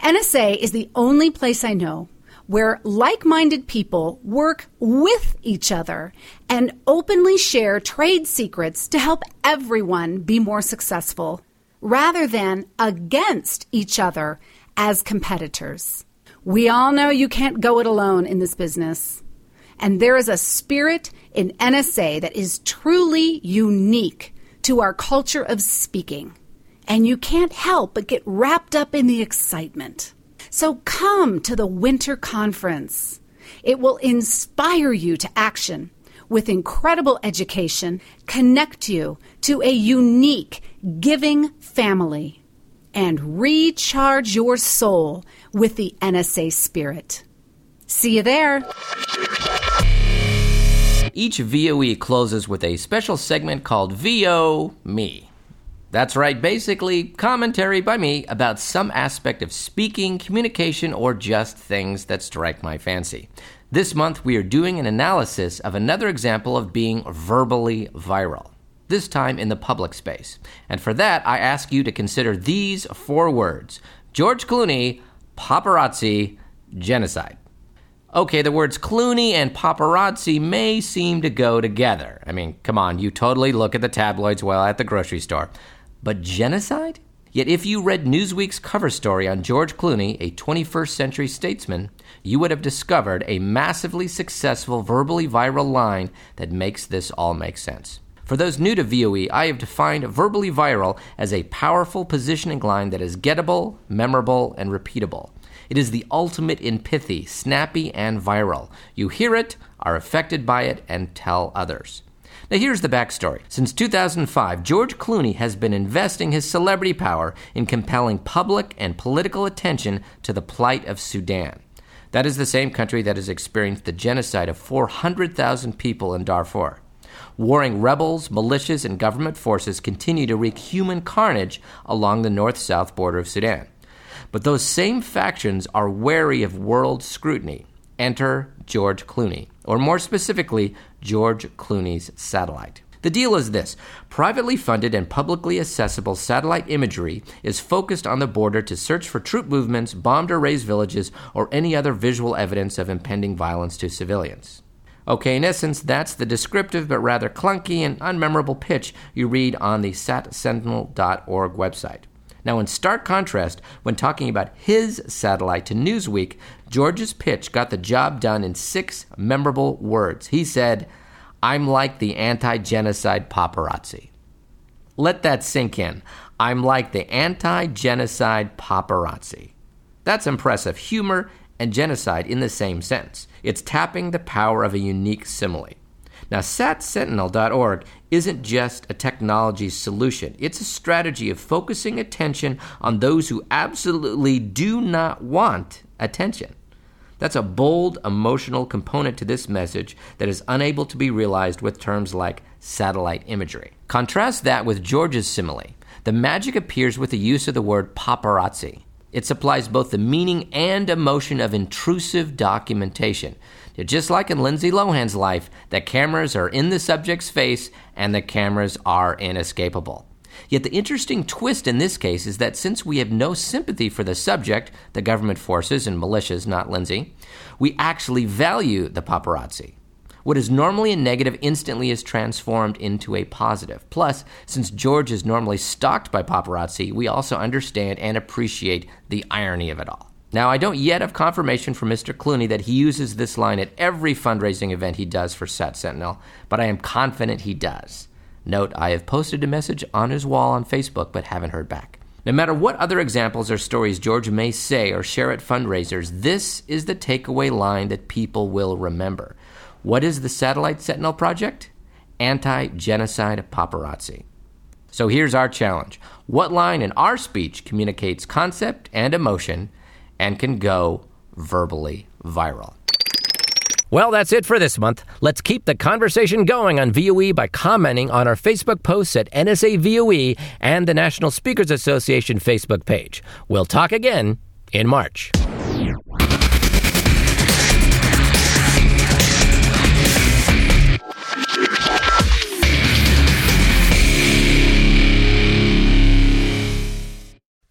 NSA is the only place I know where like minded people work with each other and openly share trade secrets to help everyone be more successful rather than against each other as competitors. We all know you can't go it alone in this business. And there is a spirit in NSA that is truly unique to our culture of speaking. And you can't help but get wrapped up in the excitement. So come to the winter conference. It will inspire you to action with incredible education, connect you to a unique, giving family, and recharge your soul with the NSA spirit. See you there. Each VOE closes with a special segment called VO Me. That's right, basically, commentary by me about some aspect of speaking, communication, or just things that strike my fancy. This month, we are doing an analysis of another example of being verbally viral, this time in the public space. And for that, I ask you to consider these four words George Clooney, paparazzi, genocide. Okay, the words Clooney and paparazzi may seem to go together. I mean, come on, you totally look at the tabloids while at the grocery store. But genocide? Yet if you read Newsweek's cover story on George Clooney, a 21st century statesman, you would have discovered a massively successful, verbally viral line that makes this all make sense. For those new to VOE, I have defined verbally viral as a powerful positioning line that is gettable, memorable, and repeatable. It is the ultimate in pithy, snappy, and viral. You hear it, are affected by it, and tell others. Now, here's the backstory. Since 2005, George Clooney has been investing his celebrity power in compelling public and political attention to the plight of Sudan. That is the same country that has experienced the genocide of 400,000 people in Darfur. Warring rebels, militias, and government forces continue to wreak human carnage along the north south border of Sudan. But those same factions are wary of world scrutiny. Enter George Clooney, or more specifically, George Clooney's satellite. The deal is this privately funded and publicly accessible satellite imagery is focused on the border to search for troop movements, bombed or razed villages, or any other visual evidence of impending violence to civilians. Okay, in essence, that's the descriptive but rather clunky and unmemorable pitch you read on the satsentinel.org website. Now, in stark contrast, when talking about his satellite to Newsweek, George's pitch got the job done in six memorable words. He said, I'm like the anti genocide paparazzi. Let that sink in. I'm like the anti genocide paparazzi. That's impressive humor and genocide in the same sense. It's tapping the power of a unique simile. Now, SatSentinel.org isn't just a technology solution, it's a strategy of focusing attention on those who absolutely do not want attention. That's a bold emotional component to this message that is unable to be realized with terms like satellite imagery. Contrast that with George's simile. The magic appears with the use of the word paparazzi. It supplies both the meaning and emotion of intrusive documentation. Just like in Lindsay Lohan's life, the cameras are in the subject's face and the cameras are inescapable. Yet the interesting twist in this case is that since we have no sympathy for the subject, the government forces and militias, not Lindsay, we actually value the paparazzi. What is normally a negative instantly is transformed into a positive. Plus, since George is normally stalked by paparazzi, we also understand and appreciate the irony of it all. Now, I don't yet have confirmation from Mr. Clooney that he uses this line at every fundraising event he does for Sat Sentinel, but I am confident he does. Note, I have posted a message on his wall on Facebook but haven't heard back. No matter what other examples or stories George may say or share at fundraisers, this is the takeaway line that people will remember. What is the Satellite Sentinel Project? Anti genocide paparazzi. So here's our challenge What line in our speech communicates concept and emotion and can go verbally viral? Well, that's it for this month. Let's keep the conversation going on VOE by commenting on our Facebook posts at NSA VOE and the National Speakers Association Facebook page. We'll talk again in March.